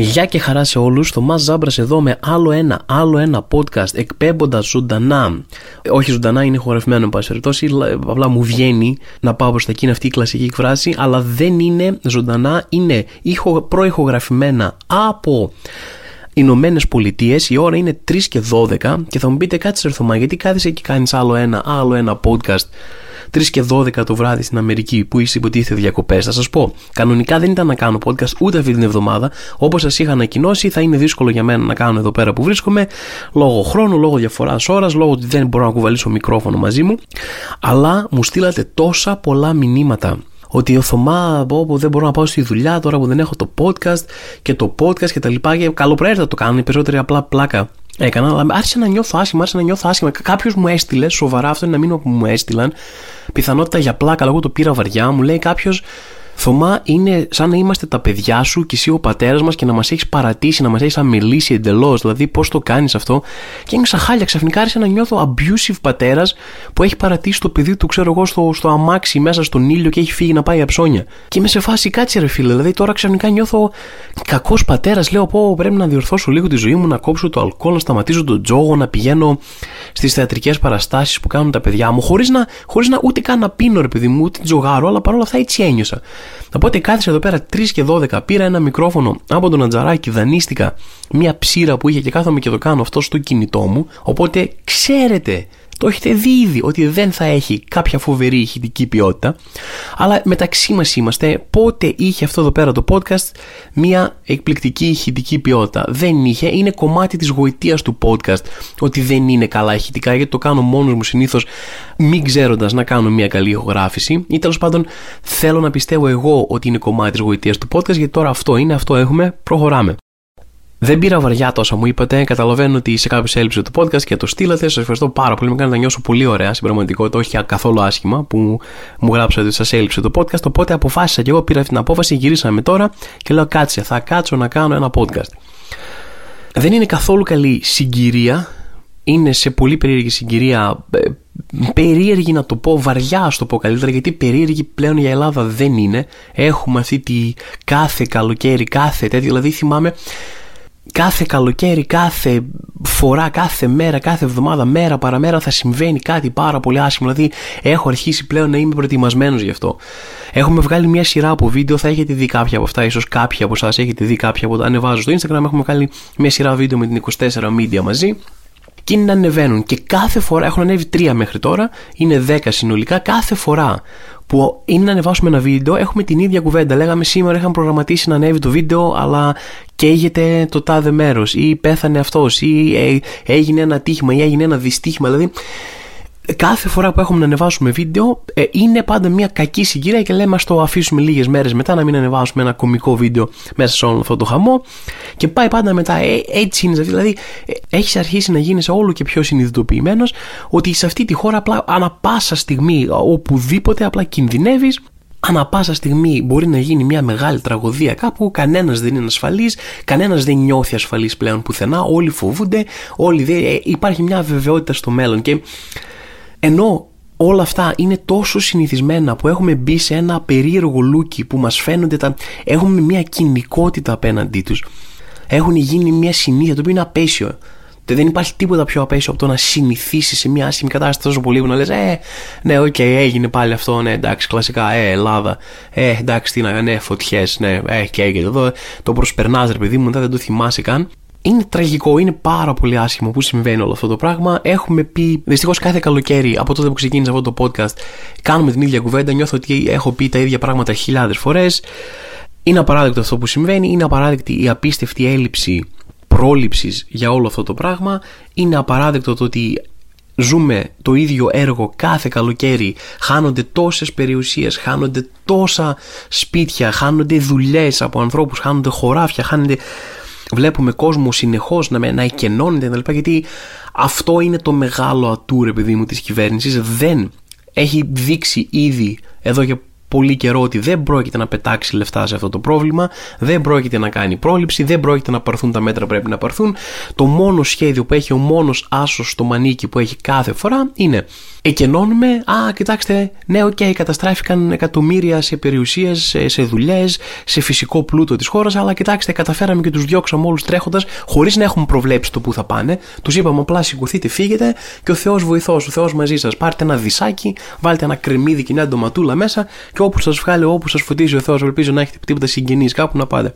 Γεια και χαρά σε όλους. Το Μα Ζάμπρα εδώ με άλλο ένα, άλλο ένα podcast εκπέμποντας ζωντανά. Όχι ζωντανά, είναι χορευμένο εν πάση περιπτώσει. Απλά μου βγαίνει να πάω προς τα εκεί, αυτή η κλασική εκφράση. Αλλά δεν είναι ζωντανά, είναι προηχογραφημένα από Ηνωμένες Πολιτείες, η ώρα είναι 3 και 12 και θα μου πείτε κάτι σε Θωμά, γιατί κάθεσαι και κάνεις άλλο ένα, άλλο ένα podcast 3 και 12 το βράδυ στην Αμερική που είσαι υποτίθεται διακοπές. Θα σας πω, κανονικά δεν ήταν να κάνω podcast ούτε αυτή την εβδομάδα. Όπως σας είχα ανακοινώσει, θα είναι δύσκολο για μένα να κάνω εδώ πέρα που βρίσκομαι, λόγω χρόνου, λόγω διαφοράς ώρας, λόγω ότι δεν μπορώ να κουβαλήσω μικρόφωνο μαζί μου. Αλλά μου στείλατε τόσα πολλά μηνύματα ότι ο Θωμά, όπου δεν μπορώ να πάω στη δουλειά τώρα που δεν έχω το podcast και το podcast και τα λοιπά. Και καλοπροαίρετα το κάνουν οι περισσότεροι απλά πλάκα. Έκανα, αλλά άρχισε να νιώθω άσχημα, άρχισε να νιώθω άσχημα. Κάποιος μου έστειλε, σοβαρά, αυτό είναι ένα μήνυμα που μου έστειλαν. Πιθανότητα για πλάκα, λόγω το πήρα βαριά. Μου λέει κάποιος, Θωμά, είναι σαν να είμαστε τα παιδιά σου και εσύ ο πατέρας μας και να μας έχεις παρατήσει, να μας έχεις αμιλήσει εντελώς. Δηλαδή, πώς το κάνεις αυτό. Και είναι χάλια. Ξαφνικά άρχισα να νιώθω abusive πατέρας που έχει παρατήσει το παιδί του, ξέρω εγώ, στο, στο αμάξι μέσα στον ήλιο και έχει φύγει να πάει για ψώνια. Και είμαι σε φάση, κάτσε ρε φίλε. Δηλαδή, τώρα ξαφνικά νιώθω κακός πατέρας. Λέω, πω πρέπει να διορθώσω λίγο τη ζωή μου, να κόψω το αλκοόλ, να σταματήσω τον τζόγο, να πηγαίνω στις θεατρικές παραστάσεις που κάνουν τα παιδιά μου, χωρίς να, χωρίς να ούτε καν να πίνω, ρε παιδί μου, ούτε τζογάρω, αλλά παρόλα αυτά έτσι ένιωσα. Οπότε κάθισα εδώ πέρα 3 και 12, πήρα ένα μικρόφωνο από τον Ατζαράκι, δανείστηκα μια ψήρα που είχε και κάθομαι και το κάνω αυτό στο κινητό μου. Οπότε ξέρετε το έχετε δει ήδη ότι δεν θα έχει κάποια φοβερή ηχητική ποιότητα. Αλλά μεταξύ μας είμαστε πότε είχε αυτό εδώ πέρα το podcast μια εκπληκτική ηχητική ποιότητα; Δεν είχε, είναι κομμάτι της γοητείας του podcast ότι δεν είναι καλά ηχητικά γιατί το κάνω μόνος μου συνήθως μην ξέροντας να κάνω μια καλή ηχογράφηση ή τέλος πάντων θέλω να πιστεύω εγώ ότι είναι κομμάτι της γοητείας του podcast γιατί τώρα αυτό είναι, αυτό έχουμε, προχωράμε. Δεν πήρα βαριά τόσα μου είπατε. Καταλαβαίνω ότι σε κάποιο έλειψε το podcast και το στείλατε. Σας ευχαριστώ πάρα πολύ. Με κάνετε να νιώσω πολύ ωραία στην πραγματικότητα, όχι καθόλου άσχημα που μου γράψατε ότι σας έλειψε το podcast. Οπότε αποφάσισα και εγώ πήρα αυτή την απόφαση. Γυρίσαμε τώρα και λέω κάτσε, θα κάτσω να κάνω ένα podcast. Δεν είναι καθόλου καλή συγκυρία. Είναι σε πολύ περίεργη συγκυρία. Ε, περίεργη να το πω, βαριά ας το πω καλύτερα, γιατί περίεργη πλέον για Ελλάδα δεν είναι. Έχουμε αυτή τη κάθε καλοκαίρι, κάθε τέτοιο. Δηλαδή θυμάμαι κάθε καλοκαίρι, κάθε φορά, κάθε μέρα, κάθε εβδομάδα, μέρα παραμέρα θα συμβαίνει κάτι πάρα πολύ άσχημο. Δηλαδή, έχω αρχίσει πλέον να είμαι προετοιμασμένος γι' αυτό. Έχουμε βγάλει μια σειρά από βίντεο, θα έχετε δει κάποια από αυτά, ίσως κάποια από εσά έχετε δει κάποια από τα ανεβάζω στο Instagram. Έχουμε βγάλει μια σειρά βίντεο με την 24 Media μαζί και είναι να ανεβαίνουν. Και κάθε φορά, έχουν ανέβει τρία μέχρι τώρα, είναι 10 συνολικά. Κάθε φορά που είναι να ανεβάσουμε ένα βίντεο, έχουμε την ίδια κουβέντα. Λέγαμε σήμερα είχαμε προγραμματίσει να ανέβει το βίντεο, αλλά καίγεται το τάδε μέρος, ή πέθανε αυτός, ή ε, έγινε ένα τύχημα, ή έγινε ένα δυστύχημα. Δηλαδή, κάθε φορά που έχουμε να ανεβάσουμε βίντεο ε, είναι πάντα μια κακή συγκυρία και λέμε ας το αφήσουμε λίγες μέρες μετά να μην ανεβάσουμε ένα κομικό βίντεο μέσα σε όλο αυτό το χαμό και πάει πάντα μετά ε, έτσι είναι δηλαδή ε, έχεις αρχίσει να γίνεις όλο και πιο συνειδητοποιημένος ότι σε αυτή τη χώρα απλά ανα πάσα στιγμή οπουδήποτε απλά κινδυνεύεις Ανά πάσα στιγμή μπορεί να γίνει μια μεγάλη τραγωδία κάπου, κανένας δεν είναι ασφαλής, κανένας δεν νιώθει ασφαλής πλέον πουθενά, όλοι φοβούνται, όλοι δεν, ε, υπάρχει μια βεβαιότητα στο μέλλον. Και ενώ όλα αυτά είναι τόσο συνηθισμένα που έχουμε μπει σε ένα περίεργο λούκι που μας φαίνονται τα... έχουμε μια κυνικότητα απέναντί τους έχουν γίνει μια συνήθεια το οποίο είναι απαίσιο δεν υπάρχει τίποτα πιο απαίσιο από το να συνηθίσει σε μια άσχημη κατάσταση τόσο πολύ που να λες Ε, ναι, ok, okay, έγινε πάλι αυτό, ναι, εντάξει, κλασικά, Ε, Ελλάδα, Ε, εντάξει, τι να, ναι, φωτιές, ναι, Ε, και έγινε εδώ. Το προσπερνάς, ρε παιδί μου, δεν το θυμάσαι καν είναι τραγικό, είναι πάρα πολύ άσχημο που συμβαίνει όλο αυτό το πράγμα. Έχουμε πει, δυστυχώς κάθε καλοκαίρι από τότε που ξεκίνησε αυτό το podcast, κάνουμε την ίδια κουβέντα. Νιώθω ότι έχω πει τα ίδια πράγματα χιλιάδες φορές. Είναι απαράδεκτο αυτό που συμβαίνει, είναι απαράδεκτη η απίστευτη έλλειψη πρόληψης για όλο αυτό το πράγμα. Είναι απαράδεκτο το ότι ζούμε το ίδιο έργο κάθε καλοκαίρι, χάνονται τόσες περιουσίες, χάνονται τόσα σπίτια, χάνονται δουλειές από ανθρώπους, χάνονται χωράφια, χάνονται βλέπουμε κόσμο συνεχώς να, να εκενώνεται κτλ. Γιατί αυτό είναι το μεγάλο ατού, ρε παιδί μου, της κυβέρνησης. Δεν έχει δείξει ήδη εδώ και πολύ καιρό ότι δεν πρόκειται να πετάξει λεφτά σε αυτό το πρόβλημα, δεν πρόκειται να κάνει πρόληψη, δεν πρόκειται να πάρθουν τα μέτρα που πρέπει να πάρθουν. Το μόνο σχέδιο που έχει ο μόνος άσος στο μανίκι που έχει κάθε φορά είναι εκκενώνουμε. Α, κοιτάξτε, ναι, ok, okay, καταστράφηκαν εκατομμύρια σε περιουσίες, σε, σε δουλειές, σε φυσικό πλούτο της χώρας, αλλά κοιτάξτε, καταφέραμε και τους διώξαμε όλους τρέχοντας, χωρίς να έχουμε προβλέψει το που θα πάνε. Τους είπαμε απλά σηκωθείτε, φύγετε και ο Θεός βοηθός, ο Θεός μαζί σας. Πάρτε ένα δισάκι, βάλτε ένα κρεμμύδι και μια ντοματούλα μέσα και όπου σας βγάλει, όπου σας φωτίζει ο Θεός, ελπίζω να έχετε τίποτα συγγενείς κάπου να πάτε.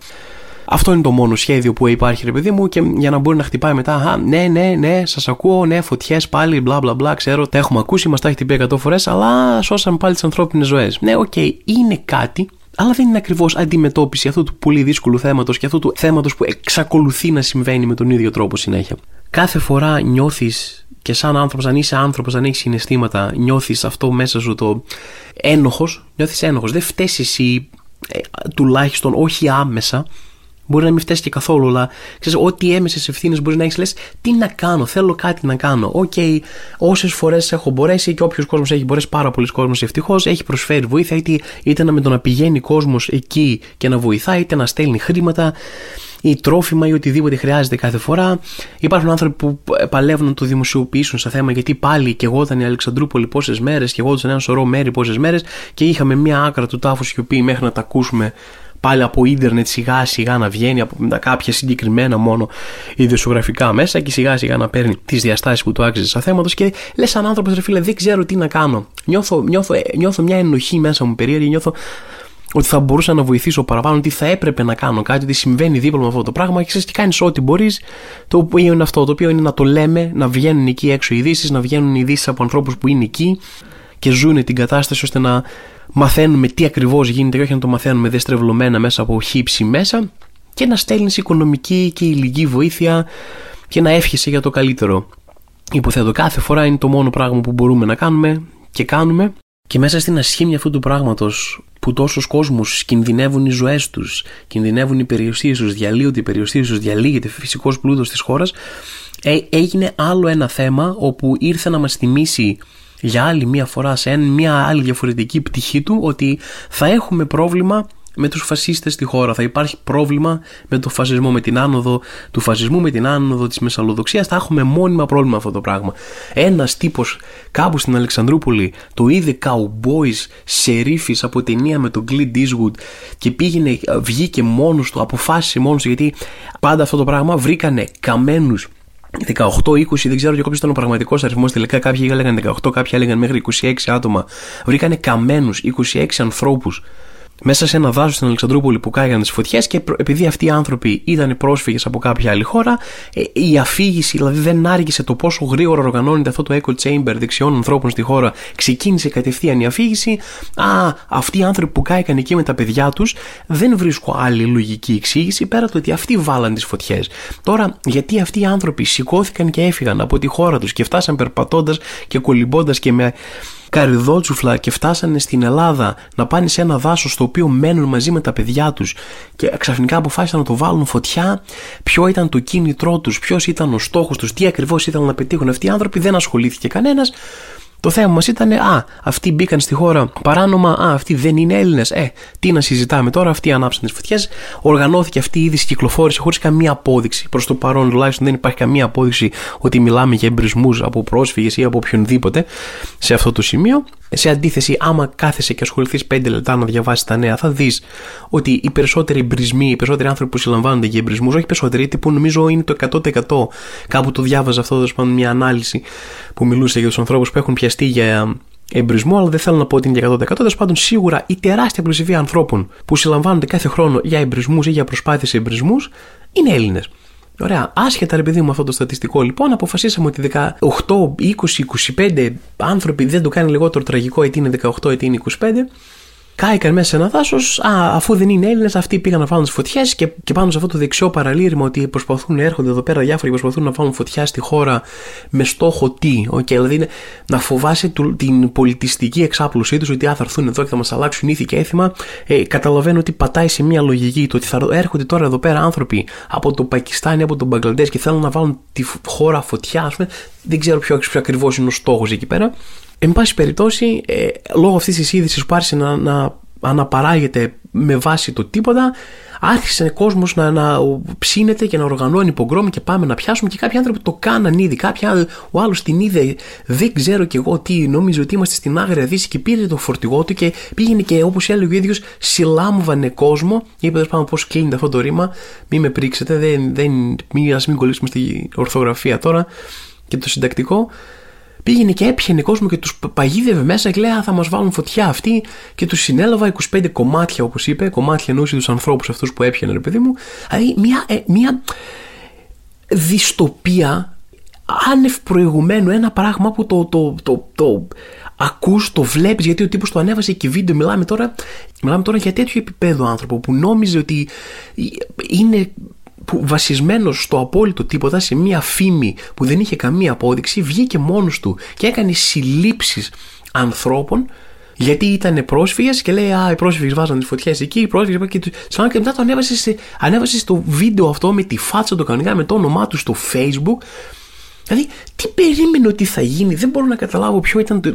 Αυτό είναι το μόνο σχέδιο που υπάρχει, ρε παιδί μου, και για να μπορεί να χτυπάει μετά. Α, ναι, ναι, ναι, σας ακούω, ναι, φωτιές πάλι, μπλα μπλα μπλα, ξέρω, τα έχουμε ακούσει, μας τα έχει πει 100 φορές, αλλά σώσαμε πάλι τις ανθρώπινες ζωές. Ναι, ok, okay, είναι κάτι αλλά δεν είναι ακριβώς αντιμετώπιση αυτού του πολύ δύσκολου θέματος και αυτού του θέματος που εξακολουθεί να συμβαίνει με τον ίδιο τρόπο συνέχεια. Κάθε φορά νιώθεις και σαν άνθρωπος, αν είσαι άνθρωπος, αν έχεις συναισθήματα, νιώθεις αυτό μέσα σου το ένοχος, νιώθεις ένοχος. Δεν φταίεις εσύ, ε, τουλάχιστον όχι άμεσα, Μπορεί να μην φταίεις και καθόλου, αλλά ξέρεις, ό,τι έμμεσες ευθύνες μπορεί να έχεις λες, τι να κάνω, θέλω κάτι να κάνω. Ok, okay, όσες φορές έχω μπορέσει και όποιος κόσμος έχει μπορέσει, πάρα πολλοί κόσμος ευτυχώς, έχει προσφέρει βοήθεια, είτε, είτε με το να πηγαίνει κόσμος εκεί και να βοηθάει, είτε να στέλνει χρήματα ή τρόφιμα ή οτιδήποτε χρειάζεται κάθε φορά. Υπάρχουν άνθρωποι που παλεύουν να το δημοσιοποιήσουν στα θέμα γιατί πάλι και εγώ ήταν η Αλεξανδρούπολη πόσες μέρες και εγώ ήταν ένα σωρό μέρη πόσες μέρες και είχαμε μία άκρα του τάφου σιωπή μέχρι να τα ακούσουμε πάλι από ίντερνετ σιγά σιγά να βγαίνει από τα κάποια συγκεκριμένα μόνο ιδιοσιογραφικά μέσα και σιγά σιγά να παίρνει τις διαστάσεις που του άξιζε σαν θέματος και λες σαν άνθρωπος, ρε φίλε, δεν ξέρω τι να κάνω. Νιώθω, νιώθω, νιώθω μια ενοχή μέσα μου περίεργη, νιώθω ότι θα μπορούσα να βοηθήσω παραπάνω, ότι θα έπρεπε να κάνω κάτι, ότι συμβαίνει δίπλα με αυτό το πράγμα και ξέρεις τι κάνεις ό,τι μπορείς. Το οποίο είναι αυτό, το οποίο είναι να το λέμε, να βγαίνουν εκεί έξω ειδήσεις, να βγαίνουν ειδήσεις από ανθρώπους που είναι εκεί και ζουν την κατάσταση ώστε να μαθαίνουμε τι ακριβώς γίνεται και όχι να το μαθαίνουμε δεστρεβλωμένα μέσα από χύψη μέσα και να στέλνεις οικονομική και υλική βοήθεια και να εύχεσαι για το καλύτερο. Υποθέτω κάθε φορά είναι το μόνο πράγμα που μπορούμε να κάνουμε και κάνουμε και μέσα στην ασχήμια αυτού του πράγματος που τόσους κόσμους κινδυνεύουν οι ζωές τους, κινδυνεύουν οι περιουσίες τους, διαλύονται οι περιουσίες τους, διαλύεται φυσικός πλούτος της χώρας, ε, έγινε άλλο ένα θέμα όπου ήρθε να μας θυμίσει για άλλη μία φορά σε μια άλλη διαφορετική πτυχή του ότι θα έχουμε πρόβλημα με τους φασίστες στη χώρα. Θα υπάρχει πρόβλημα με τον φασισμό, με την άνοδο του φασισμού, με την άνοδο της μεσαλλοδοξίας. Θα έχουμε μόνιμα πρόβλημα αυτό το πράγμα. Ένας τύπος κάπου στην Αλεξανδρούπολη το είδε cowboys σερίφης από ταινία με τον Clint Eastwood και πήγαινε, βγήκε μόνος του, αποφάσισε μόνος του γιατί πάντα αυτό το πράγμα βρήκανε καμένους 18-20, δεν ξέρω και ποιο ήταν ο πραγματικός αριθμός. Τελικά κάποιοι έλεγαν 18, κάποιοι έλεγαν μέχρι 26 άτομα. Βρήκανε καμένους 26 ανθρώπους μέσα σε ένα δάσο στην Αλεξανδρούπολη που κάηκαν τις φωτιές και επειδή αυτοί οι άνθρωποι ήταν πρόσφυγες από κάποια άλλη χώρα, ε, η αφήγηση δηλαδή δεν άργησε το πόσο γρήγορα οργανώνεται αυτό το echo chamber δεξιών ανθρώπων στη χώρα. Ξεκίνησε κατευθείαν η αφήγηση. Α, αυτοί οι άνθρωποι που κάηκαν εκεί με τα παιδιά τους δεν βρίσκω άλλη λογική εξήγηση πέρα το ότι αυτοί βάλαν τις φωτιές. Τώρα, γιατί αυτοί οι άνθρωποι σηκώθηκαν και έφυγαν από τη χώρα τους και φτάσαν περπατώντας και κολυμπώντας και με καριδότσουφλα και φτάσανε στην Ελλάδα να πάνε σε ένα δάσος στο οποίο μένουν μαζί με τα παιδιά τους. Και ξαφνικά αποφάσισαν να το βάλουν φωτιά, ποιο ήταν το κίνητρό τους, ποιος ήταν ο στόχος τους, τι ακριβώς ήθελαν να πετύχουν. Αυτοί οι άνθρωποι, δεν ασχολήθηκε κανένας. Το θέμα μας ήταν, Α, αυτοί μπήκαν στη χώρα παράνομα, Α, αυτοί δεν είναι Έλληνες. Ε, τι να συζητάμε τώρα, αυτοί ανάψαν τις φωτιές. Οργανώθηκε αυτή η είδηση, κυκλοφόρησε χωρίς καμία απόδειξη. Προς το παρόν, τουλάχιστον δεν υπάρχει καμία απόδειξη ότι μιλάμε για εμπρισμούς από πρόσφυγες ή από οποιονδήποτε σε αυτό το σημείο. Σε αντίθεση, άμα κάθεσαι και ασχοληθείς 5 λεπτά να διαβάσεις τα νέα, θα δεις ότι οι περισσότεροι εμπρισμοί, οι περισσότεροι άνθρωποι που συλλαμβάνονται για εμπρισμούς, όχι περισσότεροι, τύπου νομίζω είναι το 100%. Κάπου το διάβαζα αυτό, τέλος μια ανάλυση που μιλούσε για τους ανθρώπους που έχουν πιαστεί για εμπρισμό, αλλά δεν θέλω να πω ότι είναι για 100%. Τέλος πάντων, σίγουρα η τεράστια πλειοψηφία ανθρώπων που συλλαμβάνονται κάθε χρόνο για εμπρισμούς ή για προσπάθειες εμπρισμούς είναι Έλληνες. Ωραία, άσχετα ρε παιδί μου αυτό το στατιστικό λοιπόν, αποφασίσαμε ότι 18, 20, 25 άνθρωποι δεν το κάνει λιγότερο τραγικό, είτε είναι 18 είτε είναι 25 κάηκαν μέσα σε ένα δάσος, αφού δεν είναι Έλληνες, αυτοί πήγαν να βάλουν τις φωτιές και, και πάνω σε αυτό το δεξιό παραλήρημα ότι προσπαθούν, έρχονται εδώ πέρα διάφοροι και προσπαθούν να βάλουν φωτιά στη χώρα με στόχο τι. Okay, δηλαδή είναι να φοβάσει την πολιτιστική εξάπλωσή τους ότι θα έρθουν εδώ και θα μας αλλάξουν ήθη και έθιμα. Ε, καταλαβαίνω ότι πατάει σε μια λογική το ότι θα έρχονται τώρα εδώ πέρα άνθρωποι από το Πακιστάν ή από τον Μπαγκλαντές και θέλουν να βάλουν τη χώρα φωτιά, ας πούμε. Δεν ξέρω ποιο, ποιο ακριβώς είναι ο στόχος εκεί πέρα. Εν πάση περιπτώσει, ε, λόγω αυτής της είδησης που άρχισε να, να αναπαράγεται με βάση το τίποτα, άρχισε ο κόσμος να, να ψήνεται και να οργανώνει υπογκρόμη και πάμε να πιάσουμε και κάποιοι άνθρωποι το κάναν ήδη. Κάποιοι ο άλλος την είδε, δεν ξέρω κι εγώ τι, νόμιζε ότι είμαστε στην άγρια δύση και πήρε το φορτηγό του και πήγαινε και όπως έλεγε ο ίδιος, συλλάμβανε κόσμο. Είπε τέλος πάντων πώς κλείνεται αυτό το ρήμα, μην με πρίξετε, δεν, δεν, μην, ας μην κολλήσουμε στη ορθογραφία τώρα και το συντακτικό. Πήγαινε και έπιανε κόσμο και τους παγίδευε μέσα και λέει: Θα μας βάλουν φωτιά αυτοί. Και τους συνέλαβα 25 κομμάτια, όπως είπε, κομμάτια εννοούσε του ανθρώπους αυτούς που έπιανε, ρε παιδί μου. Δηλαδή, μια, ε, μια δυστοπία άνευ προηγουμένου. Ένα πράγμα που το, το, το, το ακούς, το βλέπεις γιατί ο τύπος το ανέβασε και βίντεο μιλάμε τώρα, μιλάμε τώρα για τέτοιο επίπεδο άνθρωπο που νόμιζε ότι είναι που βασισμένος στο απόλυτο τίποτα σε μια φήμη που δεν είχε καμία απόδειξη βγήκε μόνος του και έκανε συλλήψεις ανθρώπων γιατί ήταν πρόσφυγες και λέει Α, οι πρόσφυγες βάζαν τις φωτιές εκεί, οι πρόσφυγες και, και μετά το ανέβασε, σε, ανέβασε στο βίντεο αυτό με τη φάτσα του κανονικά, με το όνομά του στο facebook. Δηλαδή, τι περίμενε ότι θα γίνει, δεν μπορώ να καταλάβω ποιο ήταν το.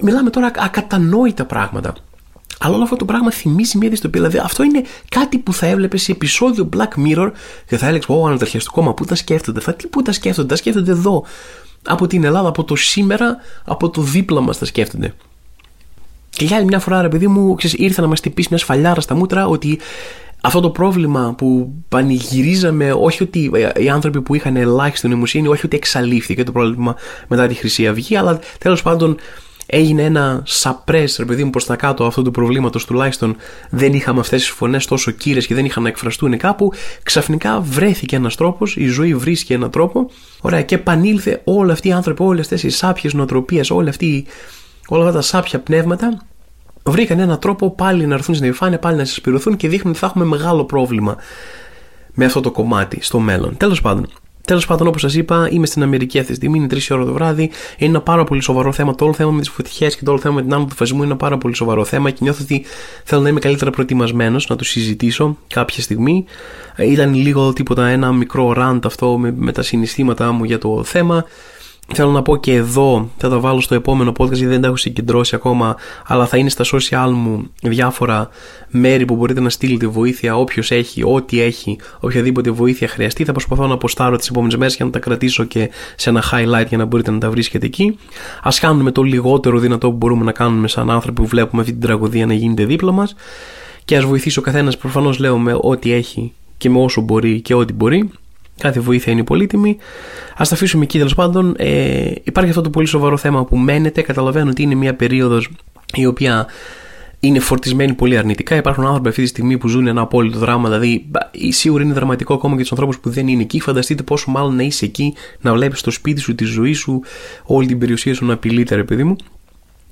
Μιλάμε τώρα ακατανόητα πράγματα. Αλλά όλο αυτό το πράγμα θυμίζει μια δυστοπία. Δηλαδή, αυτό είναι κάτι που θα έβλεπες σε επεισόδιο Black Mirror και θα έλεγες: Ω, ανατριχιαστικό, μα πού τα σκέφτονται. Θα τι πού τα σκέφτονται, τα σκέφτονται εδώ. Από την Ελλάδα, από το σήμερα, από το δίπλα μας τα σκέφτονται. Και για άλλη μια φορά, ρε παιδί μου, ξέρεις, ήρθε να μας τυπήσει μια σφαλιάρα στα μούτρα ότι αυτό το πρόβλημα που πανηγυρίζαμε, όχι ότι οι άνθρωποι που είχαν ελάχιστη νοημοσύνη, όχι ότι εξαλείφθηκε το πρόβλημα μετά τη Χρυσή Αυγή, αλλά τέλος πάντων έγινε ένα σαπρές ρε παιδί μου προς τα κάτω αυτού του προβλήματος τουλάχιστον. Δεν είχαμε αυτές τις φωνές τόσο κύρες και δεν είχαν να εκφραστούν κάπου. Ξαφνικά βρέθηκε ένας τρόπος η ζωή βρίσκει έναν τρόπο. Ωραία και επανήλθε όλοι αυτοί οι άνθρωποι όλες αυτές οι σάπιες νοοτροπίες όλοι αυτοί, όλα αυτά τα σάπια πνεύματα. Βρήκαν έναν τρόπο πάλι να έρθουν στην επιφάνεια πάλι να συσπηρωθούν και δείχνουν ότι θα έχουμε μεγάλο πρόβλημα με αυτό το κομμάτι στο μέλλον. Τέλος πάντων Τέλος πάντων, όπως σας είπα, είμαι στην Αμερική αυτή τη στιγμή, είναι 3 ώρα το βράδυ. Είναι ένα πάρα πολύ σοβαρό θέμα. Το όλο θέμα με τις φωτιές και το όλο θέμα με την άμμο του φασισμού είναι ένα πάρα πολύ σοβαρό θέμα και νιώθω ότι θέλω να είμαι καλύτερα προετοιμασμένος να το συζητήσω κάποια στιγμή. Ε, ήταν λίγο τίποτα ένα μικρό ραντ αυτό με, με τα συναισθήματά μου για το θέμα. Θέλω να πω και εδώ, θα τα βάλω στο επόμενο podcast γιατί δεν τα έχω συγκεντρώσει ακόμα, αλλά θα είναι στα social μου διάφορα μέρη που μπορείτε να στείλετε βοήθεια. Όποιος έχει, ό,τι έχει, οποιαδήποτε βοήθεια χρειαστεί, θα προσπαθώ να αποστάρω τις επόμενες μέρες για να τα κρατήσω και σε ένα highlight για να μπορείτε να τα βρίσκετε εκεί. Α κάνουμε το λιγότερο δυνατό που μπορούμε να κάνουμε σαν άνθρωποι που βλέπουμε αυτή την τραγωδία να γίνεται δίπλα μας. Και ας βοηθήσει ο καθένας, προφανώς λέω με ό,τι έχει και με όσο μπορεί και ό,τι μπορεί. Κάθε βοήθεια είναι πολύτιμη. Α τα αφήσουμε εκεί τέλος πάντων. Ε, υπάρχει αυτό το πολύ σοβαρό θέμα που μένεται. Καταλαβαίνω ότι είναι μια περίοδος η οποία είναι φορτισμένη πολύ αρνητικά. Υπάρχουν άνθρωποι αυτή τη στιγμή που ζουν ένα απόλυτο δράμα. Δηλαδή, σίγουρα είναι δραματικό ακόμα για τους ανθρώπους που δεν είναι εκεί. Φανταστείτε πόσο μάλλον να είσαι εκεί, να βλέπεις το σπίτι σου, τη ζωή σου, όλη την περιουσία σου να απειλείται, ρε παιδί μου.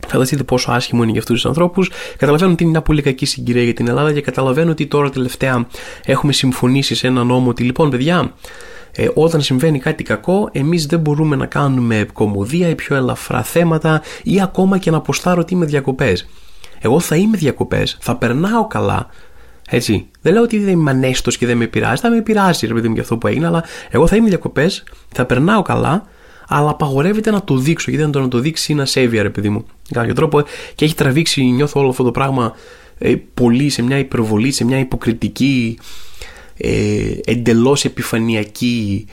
Φανταστείτε πόσο άσχημο είναι για αυτούς τους ανθρώπους. Καταλαβαίνω ότι είναι μια πολύ κακή συγκυρία για την Ελλάδα και καταλαβαίνω ότι τώρα τελευταία έχουμε συμφωνήσει σε ένα νόμο ότι λοιπόν, παιδιά, ε, όταν συμβαίνει κάτι κακό, εμείς δεν μπορούμε να κάνουμε κομμωδία ή πιο ελαφρά θέματα ή ακόμα και να αποστάρω ότι είμαι διακοπές. Εγώ θα είμαι διακοπές, θα περνάω καλά. Έτσι. Δεν λέω ότι δεν είμαι ανέστος και δεν με πειράζει. Θα με πειράζει, ρε παιδί μου, για αυτό που έγινε, αλλά εγώ θα είμαι διακοπές, θα περνάω καλά αλλά απαγορεύεται να το δείξω. Γιατί να το, δείξει είναι ασέβεια, ρε παιδί μου. κάποιο τρόπο και έχει τραβήξει, νιώθω όλο αυτό το πράγμα ε, πολύ σε μια υπερβολή, σε μια υποκριτική, ε, εντελώς επιφανειακή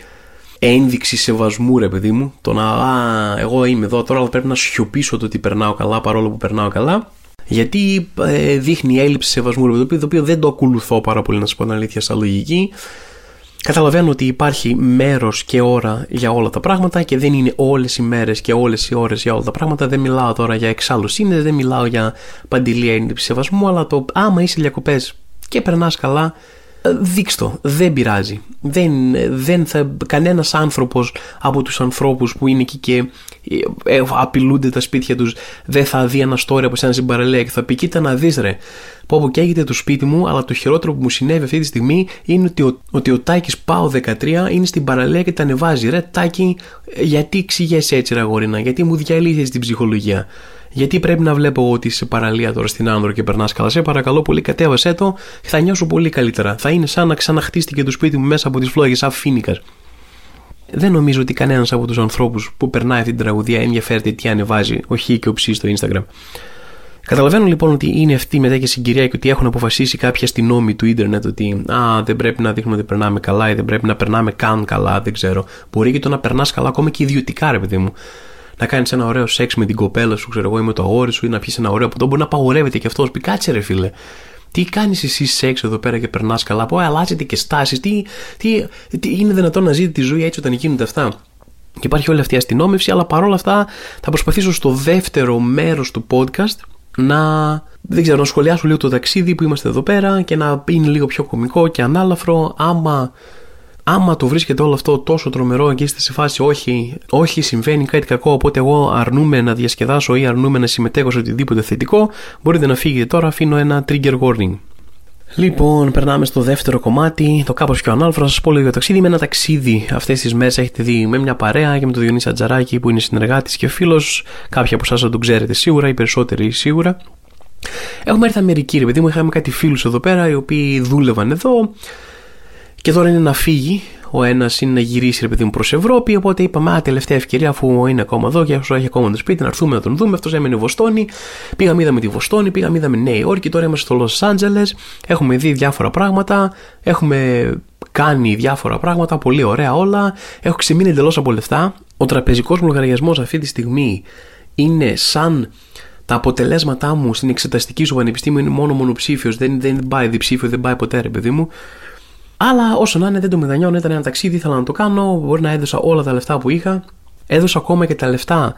ένδειξη σεβασμού, ρε παιδί μου. Το να, α, εγώ είμαι εδώ τώρα, αλλά πρέπει να σιωπήσω το ότι περνάω καλά παρόλο που περνάω καλά. Γιατί ε, δείχνει έλλειψη σεβασμού, ρε παιδί μου, το οποίο δεν το ακολουθώ πάρα πολύ, να σα πω την αλήθεια, σαν λογική. Καταλαβαίνω ότι υπάρχει μέρος και ώρα για όλα τα πράγματα και δεν είναι όλες οι μέρες και όλες οι ώρες για όλα τα πράγματα. Δεν μιλάω τώρα για εξάλλουσίνε, δεν μιλάω για παντηλία έλλειψη σεβασμού, αλλά το άμα είσαι διακοπές και περνάς καλά, δείξτο, δεν πειράζει. Δεν, δεν θα, κανένας άνθρωπος από τους ανθρώπους που είναι εκεί και ε, απειλούνται τα σπίτια τους δεν θα δει ένα story από εσένα στην παραλία και θα πει κοίτα να δεις ρε. Πω πω καίγεται το σπίτι μου αλλά το χειρότερο που μου συνέβη αυτή τη στιγμή είναι ότι ο, ότι ο Τάκης Πάο 13 είναι στην παραλία και τα ανεβάζει. Ρε Τάκη γιατί ξηγέσαι έτσι ρε αγόρινα; Γιατί μου διαλύθες την ψυχολογία; Γιατί πρέπει να βλέπω ότι είσαι παραλία τώρα στην άνδρο και περνάς καλά. Σε παρακαλώ πολύ, κατέβασέ το θα νιώσω πολύ καλύτερα. Θα είναι σαν να ξαναχτίστηκε το σπίτι μου μέσα από τις φλόγες, σαν φίνικα. δεν νομίζω ότι κανένας από τους ανθρώπους που περνάει αυτή την τραγουδία ενδιαφέρεται τι ανεβάζει ο Χ και ο Ψ στο Instagram. Καταλαβαίνω λοιπόν ότι είναι αυτή μετά και συγκυρία και ότι έχουν αποφασίσει κάποιοι αστυνόμοι του ίντερνετ ότι α, δεν πρέπει να δείχνουμε ότι περνάμε καλά ή δεν πρέπει να περνάμε καν καλά, δεν ξέρω. Μπορεί και το να περνάς καλά ακόμα και ιδιωτικά, ρε παιδί μου. Να κάνεις ένα ωραίο σεξ με την κοπέλα σου, ξέρω εγώ, ή με το αγόρι σου, ή να πιεις ένα ωραίο ποτό. Μπορεί να απαγορεύεται και αυτός. Πει κάτσε, ρε φίλε. Τι κάνεις εσύ σεξ εδώ πέρα και περνάς καλά, Πώ αλλάζετε και στάσεις, τι, τι, τι, είναι δυνατόν να ζείτε τη ζωή έτσι όταν γίνονται αυτά; Και υπάρχει όλη αυτή η αστυνόμευση, αλλά παρόλα αυτά θα προσπαθήσω στο δεύτερο μέρος του podcast να, δεν ξέρω, να σχολιάσω λίγο το ταξίδι που είμαστε εδώ πέρα και να είναι λίγο πιο κωμικό και ανάλαφρο άμα άμα το βρίσκεται όλο αυτό τόσο τρομερό και είστε σε φάση όχι, όχι συμβαίνει κάτι κακό οπότε εγώ αρνούμαι να διασκεδάσω ή αρνούμαι να συμμετέχω σε οτιδήποτε θετικό μπορείτε να φύγετε τώρα αφήνω ένα trigger warning Λοιπόν, περνάμε στο δεύτερο κομμάτι, το κάπως πιο ανάλφρο. Θα σας πω λίγο για το ταξίδι. Με ένα ταξίδι αυτές τις μέρες έχετε δει με μια παρέα και με τον Διονύση Ατζαράκη που είναι συνεργάτης και φίλος. Κάποιοι από εσάς θα τον ξέρετε σίγουρα, οι περισσότεροι σίγουρα. Έχουμε έρθει Αμερική, ρε παιδί μου. Είχαμε κάτι φίλους εδώ πέρα οι οποίοι δούλευαν εδώ. Και τώρα είναι να φύγει. Ο ένας είναι να γυρίσει, ρε παιδί μου, προς Ευρώπη. Οπότε είπαμε, Α, τελευταία ευκαιρία, αφού είναι ακόμα εδώ και αφού έχει ακόμα το σπίτι, να έρθουμε να τον δούμε. Αυτός έμενε Βοστόνη. Πήγαμε, είδαμε τη Βοστόνη, πήγαμε, είδαμε Νέα Υόρκη. Τώρα είμαστε στο Λος Άντζελες. Έχουμε δει διάφορα πράγματα. Έχουμε κάνει διάφορα πράγματα. Πολύ ωραία όλα. Έχω ξεμείνει εντελώς από λεφτά. Ο τραπεζικός μου λογαριασμός αυτή τη στιγμή είναι σαν τα αποτελέσματά μου στην εξεταστική σου πανεπιστήμιο είναι μόνο μονοψήφιος. Δεν, δεν πάει διψήφιο, δεν πάει ποτέ, ρε παιδί μου. Αλλά όσο να είναι, δεν το μετανιώνω. Ήταν ένα ταξίδι, ήθελα να το κάνω. Μπορεί να έδωσα όλα τα λεφτά που είχα. Έδωσα ακόμα και τα λεφτά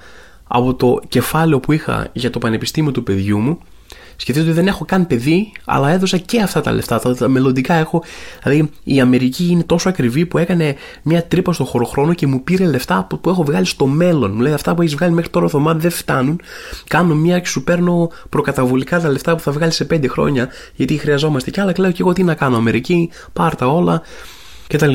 από το κεφάλαιο που είχα για το πανεπιστήμιο του παιδιού μου. Σκεφτείτε ότι δεν έχω καν παιδί, αλλά έδωσα και αυτά τα λεφτά. Τα, τα μελλοντικά έχω. Δηλαδή, η Αμερική είναι τόσο ακριβή που έκανε μια τρύπα στο χωροχρόνο και μου πήρε λεφτά που, που έχω βγάλει στο μέλλον. Μου λέει αυτά που έχεις βγάλει μέχρι τώρα το δεν φτάνουν. Κάνω μια και σου παίρνω προκαταβολικά τα λεφτά που θα βγάλεις σε πέντε χρόνια, γιατί χρειαζόμαστε κι άλλα. Και λέω και εγώ τι να κάνω, Αμερική, πάρτα όλα κτλ.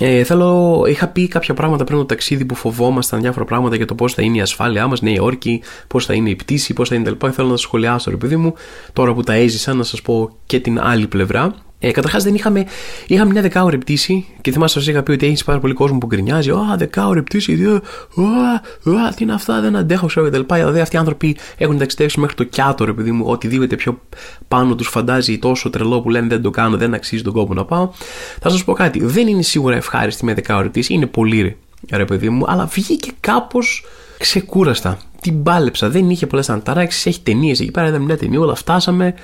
Ε, θέλω, είχα πει κάποια πράγματα πριν το ταξίδι που φοβόμασταν διάφορα πράγματα για το πώς θα είναι η ασφάλειά μας, Νέα Υόρκη, πώς θα είναι η πτήση, πώς θα είναι τα λοιπά. Θέλω να τα σχολιάσω, ρε παιδί μου, τώρα που τα έζησα, να σας πω και την άλλη πλευρά. Ε, Καταρχάς δεν είχαμε. Είχαμε μια δεκάωρη πτήση και θυμάστε σα είχα πει ότι έχεις πάρα πολύ κόσμο που γκρινιάζει. Α, δεκάωρη πτήση, δύο. Α, τι είναι αυτά, δεν αντέχω, ξέρω κτλ. Δηλαδή αυτοί οι άνθρωποι έχουν ταξιδέψει μέχρι το κιάτο, επειδή μου, οτιδήποτε πιο πάνω τους φαντάζει τόσο τρελό που λένε δεν το κάνω, δεν αξίζει τον κόπο να πάω. Θα σας πω κάτι. Δεν είναι σίγουρα ευχάριστη μια δεκάωρη πτήση, είναι πολύ ρε, ρε παιδί μου, αλλά βγήκε κάπως ξεκούραστα. Την πάλεψα, δεν είχε πολλές ανταράξεις, έχει ταινίες εκεί πέρα, είδαμε μια ταινία, όλα φτάσαμε.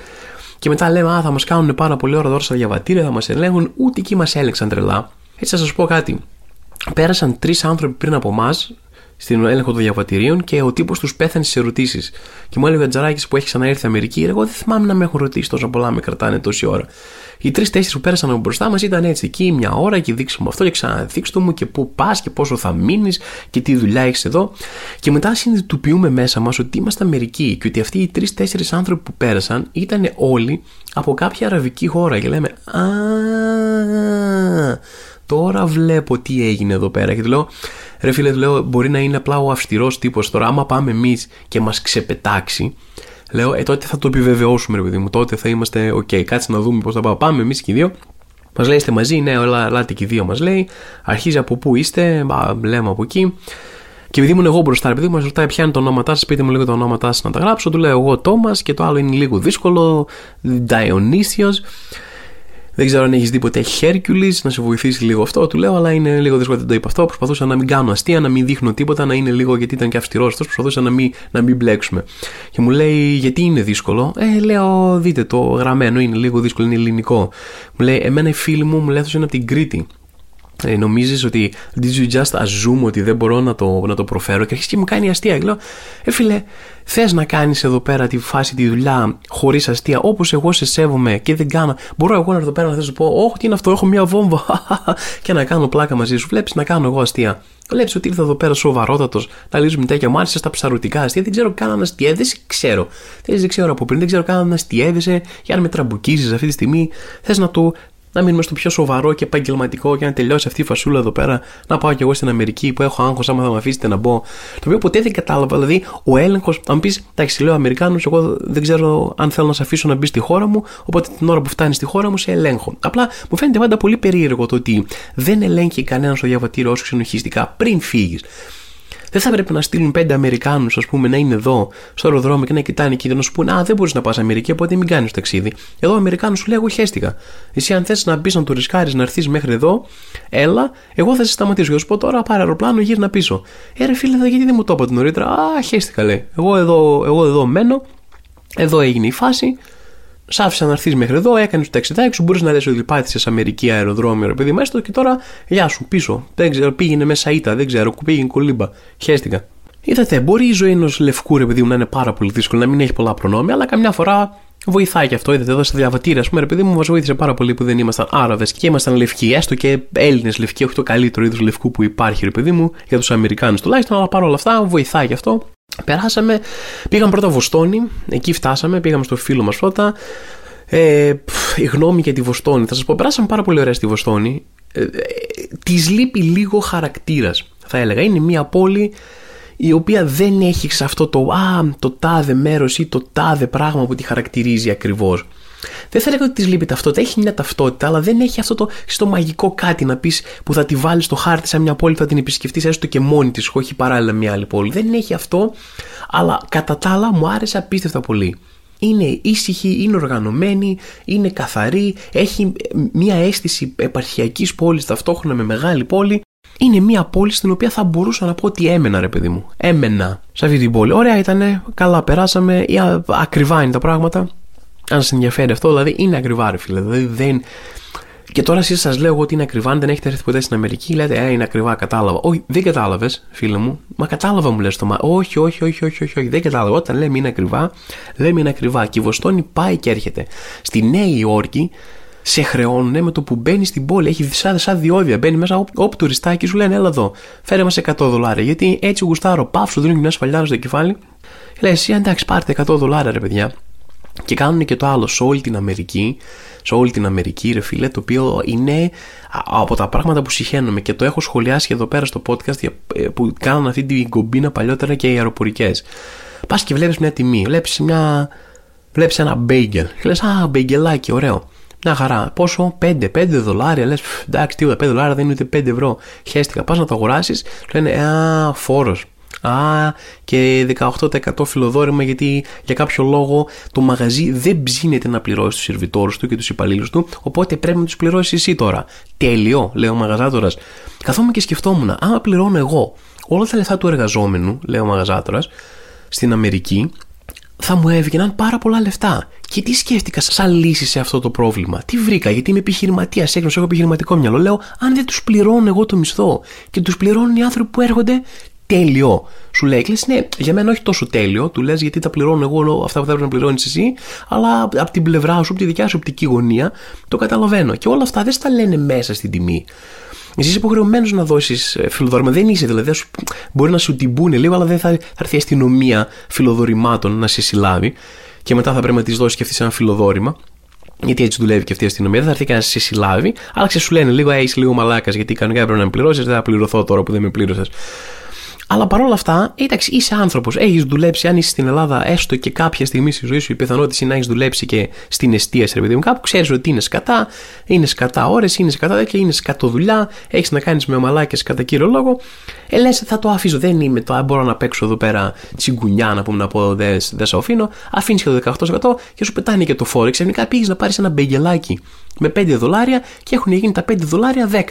Και μετά λέμε, Α, θα μας κάνουν πάρα πολύ ώρα δώρα στα διαβατήρια, θα μας ελέγχουν. Ούτε εκεί μας έλεξαν τρελά. Έτσι θα σας πω κάτι. Πέρασαν τρεις άνθρωποι πριν από εμάς στην έλεγχο των διαβατηρίων και ο τύπος τους πέθανε στις ερωτήσεις. Και μου έλεγε ο Τζαράκης που έχει ξαναέρθει Αμερική, εγώ δεν θυμάμαι να με έχουν ρωτήσει τόσο πολλά, με κρατάνε τόση ώρα. Οι τρει-τέσσερι που πέρασαν από μπροστά μας ήταν έτσι εκεί μια ώρα και δείξε μου αυτό και ξαναδείξτε μου και πού πας και πόσο θα μείνεις και τι δουλειά έχεις εδώ. Και μετά συνειδητοποιούμε μέσα μας ότι είμαστε Αμερικοί και ότι αυτοί οι τρει-τέσσερι άνθρωποι που πέρασαν ήταν όλοι από κάποια αραβική χώρα. Και λέμε, Α, τώρα βλέπω τι έγινε εδώ πέρα. Και του λέω, ρε φίλε, του λέω, μπορεί να είναι απλά ο αυστηρός τύπος τώρα. Άμα πάμε εμείς και μας ξεπετάξει, Λέω, ε, τότε θα το επιβεβαιώσουμε, ρε παιδί μου. Τότε θα είμαστε, ok, okay, κάτσε να δούμε πώς θα πάμε. Πάμε εμείς και οι δύο. Μας λέει, είστε μαζί, ναι, ελάτε και οι δύο, μας λέει. Αρχίζει από πού είστε, μπα, λέμε από εκεί. Και επειδή ήμουν εγώ μπροστά, επειδή μας ρωτάει ποια είναι το ονόματά σας, πείτε μου λίγο το ονόματά σας να τα γράψω. Του λέω εγώ Τόμας και το άλλο είναι λίγο δύσκολο. Διονύσιος. Δεν ξέρω αν έχεις δει ποτέ Hercules, να σε βοηθήσει λίγο αυτό. Του λέω, αλλά είναι λίγο δύσκολο δεν το είπα αυτό. Προσπαθούσα να μην κάνω αστεία, να μην δείχνω τίποτα, να είναι λίγο γιατί ήταν και αυστηρός αυτός. Προσπαθούσα να μην, να μην μπλέξουμε. Και μου λέει, γιατί είναι δύσκολο; Ε, λέω, δείτε το γραμμένο, είναι λίγο δύσκολο, είναι ελληνικό. Μου λέει, εμένα οι φίλοι μου μου λέει, είναι από την Κρήτη ε, νομίζεις ότι did you just assume ότι δεν μπορώ να το, να το προφέρω; Και αρχίζει και μου κάνει αστεία. Και λέω, ε φίλε, θες να κάνεις εδώ πέρα τη φάση τη δουλειά χωρίς αστεία, όπως εγώ σε σέβομαι και δεν κάνω. Μπορώ εγώ να έρθω εδώ πέρα να σου πω, Όχι, τι είναι αυτό, έχω μια βόμβα και να κάνω πλάκα μαζί σου. Βλέπεις να κάνω εγώ αστεία. Βλέπεις ότι ήρθα εδώ πέρα σοβαρότατος να λύσουμε τέτοια μου άρεσε στα ψαρωτικά αστεία. Δεν ξέρω καν αν αστείευεσαι, ξέρω. Δεν ξέρω από πριν, δεν ξέρω καν αν αστείευεσαι για να με τραμπουκίζεις αυτή τη στιγμή. Θες να το να μείνουμε στο πιο σοβαρό και επαγγελματικό και να τελειώσει αυτή η φασούλα εδώ πέρα, να πάω κι εγώ στην Αμερική που έχω άγχος, άμα θα με αφήσετε να μπω. Το οποίο ποτέ δεν κατάλαβα. Δηλαδή, ο έλεγχος, αν πεις, εντάξει, λέω Αμερικάνου, εγώ δεν ξέρω αν θέλω να σε αφήσω να μπεις στη χώρα μου, οπότε την ώρα που φτάνεις στη χώρα μου σε ελέγχω. Απλά μου φαίνεται πάντα πολύ περίεργο το ότι δεν ελέγχει κανένας στο διαβατήριος όσο ξενοχιστικά πριν φύγεις. Δεν θα έπρεπε να στείλουν πέντε Αμερικάνους, ας πούμε, να είναι εδώ στο αεροδρόμιο και να κοιτάνε εκεί και να σου πούνε Α, δεν μπορείς να πας Αμερική, οπότε μην κάνεις ταξίδι. Εδώ ο Αμερικάνος σου λέει: Εγώ χαίστηκα. Εσύ, αν θες να μπεις να του ρισκάρεις να έρθεις μέχρι εδώ, έλα, εγώ θα σε σταματήσω. σου πω τώρα, πάρε αεροπλάνο, γύρνα πίσω. Ε, ρε φίλε, γιατί δεν μου το είπατε νωρίτερα; Α, χαίστηκα, λέει. Εγώ εδώ, εγώ εδώ μένω, εδώ έγινε η φάση, Σ' άφησα να έρθεις μέχρι εδώ, έκανες το ταξιδάκι σου. Μπορείς να λες ότι πάτησε Αμερική αεροδρόμιο, ρε παιδί μέσα και τώρα γεια σου πίσω. Δεν ξέρω, πήγαινε μέσα ήττα, δεν ξέρω, πήγαινε κολύμπα. Χαίστηκα. Είδατε, μπορεί η ζωή ενός λευκού ρε παιδί μου να είναι πάρα πολύ δύσκολη, να μην έχει πολλά προνόμια, αλλά καμιά φορά βοηθάει και αυτό. Είδατε εδώ στα διαβατήρια, ας πούμε, ρε παιδί μου, μας βοήθησε πάρα πολύ που δεν ήμασταν Άραβες και ήμασταν λευκοί, έστω και Έλληνες λευκοί, όχι το καλύτερο είδος λευκού που υπάρχει, ρε παιδί μου, για τους Αμερικάνους τουλάχιστον, αλλά παρόλα αυτά βοηθάει και αυτό. Περάσαμε, πήγαμε πρώτα Βοστόνη, εκεί φτάσαμε, πήγαμε στο φίλο μας πρώτα. Ε, η γνώμη για τη Βοστόνη. Θα σας πω, περάσαμε πάρα πολύ ωραία στη Βοστόνη. Ε, ε, της λείπει λίγο χαρακτήρας, θα έλεγα. Είναι μια πόλη η οποία δεν έχει σε αυτό το, α, το τάδε μέρος ή το τάδε πράγμα που τη χαρακτηρίζει ακριβώς. Δεν θα έλεγα ότι της λείπει ταυτότητα. Έχει μια ταυτότητα, αλλά δεν έχει αυτό το στο μαγικό κάτι να πεις που θα τη βάλεις στο χάρτη σαν μια πόλη που θα την επισκεφτείς έστω και μόνη της, όχι παράλληλα μια άλλη πόλη. Δεν έχει αυτό, αλλά κατά τα άλλα μου άρεσε απίστευτα πολύ. Είναι ήσυχη, είναι οργανωμένη, είναι καθαρή, έχει μια αίσθηση επαρχιακής πόλης ταυτόχρονα με μεγάλη πόλη. Είναι μια πόλη στην οποία θα μπορούσα να πω ότι έμενα, ρε παιδί μου. Έμενα σε αυτή την πόλη. Ωραία ήταν, καλά περάσαμε, ακριβά είναι τα πράγματα αν σα ενδιαφέρει αυτό, δηλαδή είναι ακριβά, ρε φίλε. Δηλαδή δεν. Και τώρα εσείς σας λέω ότι είναι ακριβά, αν δεν έχετε έρθει ποτέ στην Αμερική, λέτε, Ε, είναι ακριβά, κατάλαβα. Όχι, δεν κατάλαβες, φίλε μου. Μα κατάλαβα, μου λες το μα. Όχι, όχι, όχι, όχι, όχι, όχι, δεν κατάλαβα. Όταν λέμε είναι ακριβά, λέμε είναι ακριβά. Και η Βοστόνη πάει και έρχεται. Στη Νέα Υόρκη σε χρεώνουν με το που μπαίνει στην πόλη. Έχει σαν, σαν διόδια. Μπαίνει μέσα όπου τουριστάκι σου λένε, Έλα εδώ, φέρε μας 100 δολάρια. Γιατί έτσι γουστάρω, πάω σου δίνουν μια σφαλιά στο κεφάλι. Λε, εσύ εντάξει, πάρτε 100 δολάρια, ρε παιδιά. Και κάνουν και το άλλο σε όλη την Αμερική, σε όλη την Αμερική, ρε φίλε, το οποίο είναι από τα πράγματα που συχαίνομαι και το έχω σχολιάσει εδώ πέρα στο podcast ε, που κάνουν αυτή την κομπίνα παλιότερα και οι αεροπορικές. Πας και βλέπεις μια τιμή, βλέπεις μια... Βλέπεις ένα μπέγγελ και λες «Α, μπέγγελάκι, ωραίο». Μια χαρά. Πόσο; 5, 5 δολάρια. Λες, εντάξει, τίποτα, 5 δολάρια δεν είναι ούτε 5 ευρώ. Χαίστηκα. Πας να το αγοράσεις, λένε Α, φόρος. Α, και 18% φιλοδόρημα γιατί για κάποιο λόγο το μαγαζί δεν ψήνεται να πληρώσει τους σερβιτόρους του και τους υπαλλήλους του, οπότε πρέπει να τους πληρώσεις εσύ τώρα. Τέλειο, λέει ο μαγαζάτορας. Καθόμουν και σκεφτόμουν, άμα πληρώνω εγώ όλα τα λεφτά του εργαζόμενου, λέει ο μαγαζάτορας, στην Αμερική, θα μου έβγαιναν πάρα πολλά λεφτά. Και τι σκέφτηκα σαν λύση σε αυτό το πρόβλημα; Τι βρήκα, γιατί είμαι επιχειρηματίας, έγνωση, έχω επιχειρηματικό μυαλό. Λέω, αν δεν τους πληρώνω εγώ το μισθό και τους πληρώνουν οι άνθρωποι που έρχονται, τέλειο. Σου λέει, κλείσει, ναι, για μένα όχι τόσο τέλειο. Του λες, γιατί τα πληρώνω εγώ αυτά που θα έπρεπε να πληρώνεις εσύ, αλλά από την πλευρά σου, από τη δικιά σου οπτική γωνία, το καταλαβαίνω. Και όλα αυτά δεν στα λένε μέσα στην τιμή. Εσύ είσαι υποχρεωμένος να δώσεις ε, φιλοδόρημα. Δεν είσαι, δηλαδή. Σου, μπορεί να σου την πούνε λίγο, αλλά δεν θα, θα έρθει η αστυνομία φιλοδορημάτων να σε συλλάβει. Και μετά θα πρέπει να της δώσεις και αυτής ένα φιλοδόρημα. Γιατί έτσι δουλεύει και αυτή η αστυνομία. Δεν θα έρθει κανένα να σε συλλάβει, αλλά σου λένε λίγο, είσαι λίγο μαλάκας γιατί κανονικά πρέπει να με πληρώσεις. Δεν θα πληρωθώ τώρα που δεν με πλήρωσες. Αλλά παρόλα αυτά, εντάξει, είσαι άνθρωπος. Έχεις δουλέψει, αν είσαι στην Ελλάδα, έστω και κάποια στιγμή στη ζωή σου, η πιθανότητα είναι να έχεις δουλέψει και στην εστίαση, ρε παιδί μου, κάπου ξέρεις ότι είναι σκατά, είναι σκατά ώρες, είναι σκατά τέτοια, είναι σκατό δουλειά, έχεις να κάνεις με ομαλάκε κατά κύριο λόγο. Ε, λες, θα το αφήσω. Δεν είμαι το, μπορώ να παίξω εδώ πέρα τσιγκουνιά, να πούμε να πω, δεν δε σε αφήνω. Αφήνεις και το 18% και σου πετάνε και το φόρο. Ξαφνικά πήγες να πάρεις ένα μπεγγελάκι με 5 δολάρια και έχουν γίνει τα 5 δολάρια 10.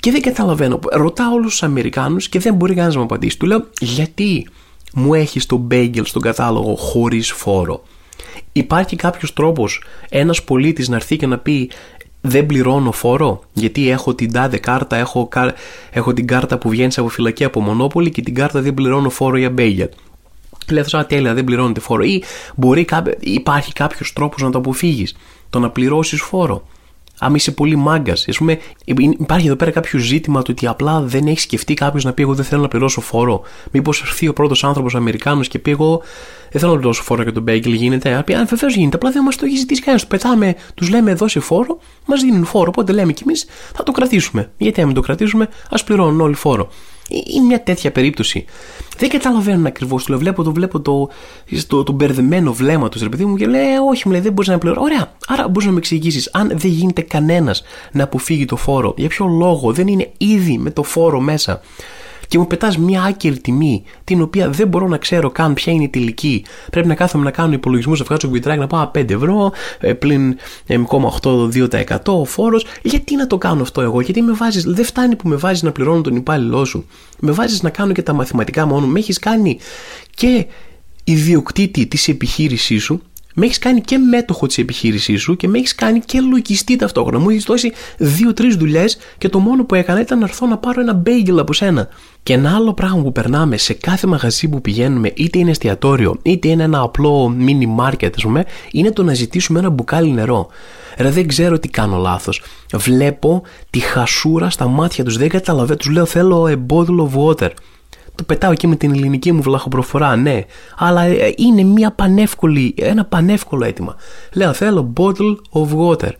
Και δεν καταλαβαίνω. Ρωτάω όλους τους Αμερικάνους και δεν μπορεί κανένας να μου απαντήσει. Του λέω, γιατί μου έχεις το μπέγγελ στον κατάλογο χωρίς φόρο; Υπάρχει κάποιος τρόπος ένας πολίτης να έρθει και να πει δεν πληρώνω φόρο γιατί έχω την τάδε κάρτα, έχω, έχω την κάρτα που βγαίνει από φυλακή από Μονόπολη και την κάρτα δεν πληρώνω φόρο για μπέγγελ. Λέω σαν τέλεια δεν πληρώνεται φόρο ή μπορεί, υπάρχει κάποιος τρόπος να το αποφύγεις, το να πληρώσεις φόρο. Άμα είσαι πολύ μάγκας. Υπάρχει εδώ πέρα κάποιο ζήτημα του ότι απλά δεν έχει σκεφτεί κάποιος να πει: Εγώ δεν θέλω να πληρώσω φόρο. Μήπως έρθει ο πρώτος άνθρωπος Αμερικάνος και πει: Εγώ δεν θέλω να πληρώσω φόρο για τον μπέγκελ. Γίνεται. Αν βεβαίως γίνεται. Απλά δεν μας το έχει ζητήσει κανένας. Του πετάμε, τους λέμε: Δώσε φόρο, μας δίνουν φόρο. Οπότε λέμε κι εμείς θα το κρατήσουμε. Γιατί αν το κρατήσουμε, ας πληρώνουν όλοι φόρο. Ε, είναι μια τέτοια περίπτωση. Δεν καταλαβαίνουν ακριβώς. Το βλέπω, το βλέπω το, το, το μπερδεμένο βλέμμα τους, ρε παιδί μου, και λέει: «Ε, Όχι, μου λέει, δεν μπορείς να πληρώσει. Ωραία. Άρα μπορείς να με εξηγήσεις, αν δεν γίνεται κανένας να αποφύγει το φόρο, για ποιο λόγο δεν είναι ήδη με το φόρο μέσα και μου πετάς μια άκυρη τιμή, την οποία δεν μπορώ να ξέρω καν ποια είναι η τελική. Πρέπει να κάθομαι να κάνω υπολογισμούς, να βγάζω κουμπιτράκι να πάω 5 ευρώ, ε, πλην 0,82% ο φόρος. Γιατί να το κάνω αυτό εγώ, Γιατί με βάζεις, δεν φτάνει που με βάζεις να πληρώνω τον υπάλληλό σου. Με βάζεις να κάνω και τα μαθηματικά μόνο. Με έχεις κάνει και ιδιοκτήτη της επιχείρησής σου με έχεις κάνει και μέτοχο της επιχείρησής σου και με έχεις κάνει και λογιστή ταυτόχρονα. Μου έχεις δώσει δύο-τρεις δουλειές και το μόνο που έκανα ήταν να έρθω να πάρω ένα μπέγγελ από σένα. Και ένα άλλο πράγμα που περνάμε σε κάθε μαγαζί που πηγαίνουμε, είτε είναι εστιατόριο, είτε είναι ένα απλό mini market, ας πούμε, είναι το να ζητήσουμε ένα μπουκάλι νερό. Ρε δεν ξέρω τι κάνω λάθος. Βλέπω τη χασούρα στα μάτια τους. Δεν καταλαβαίνω. Τους λέω θέλω a bottle of water το πετάω εκεί με την ελληνική μου βλαχοπροφορά, ναι. Αλλά ε, είναι μια πανεύκολη, ένα πανεύκολο αίτημα. Λέω θέλω bottle of water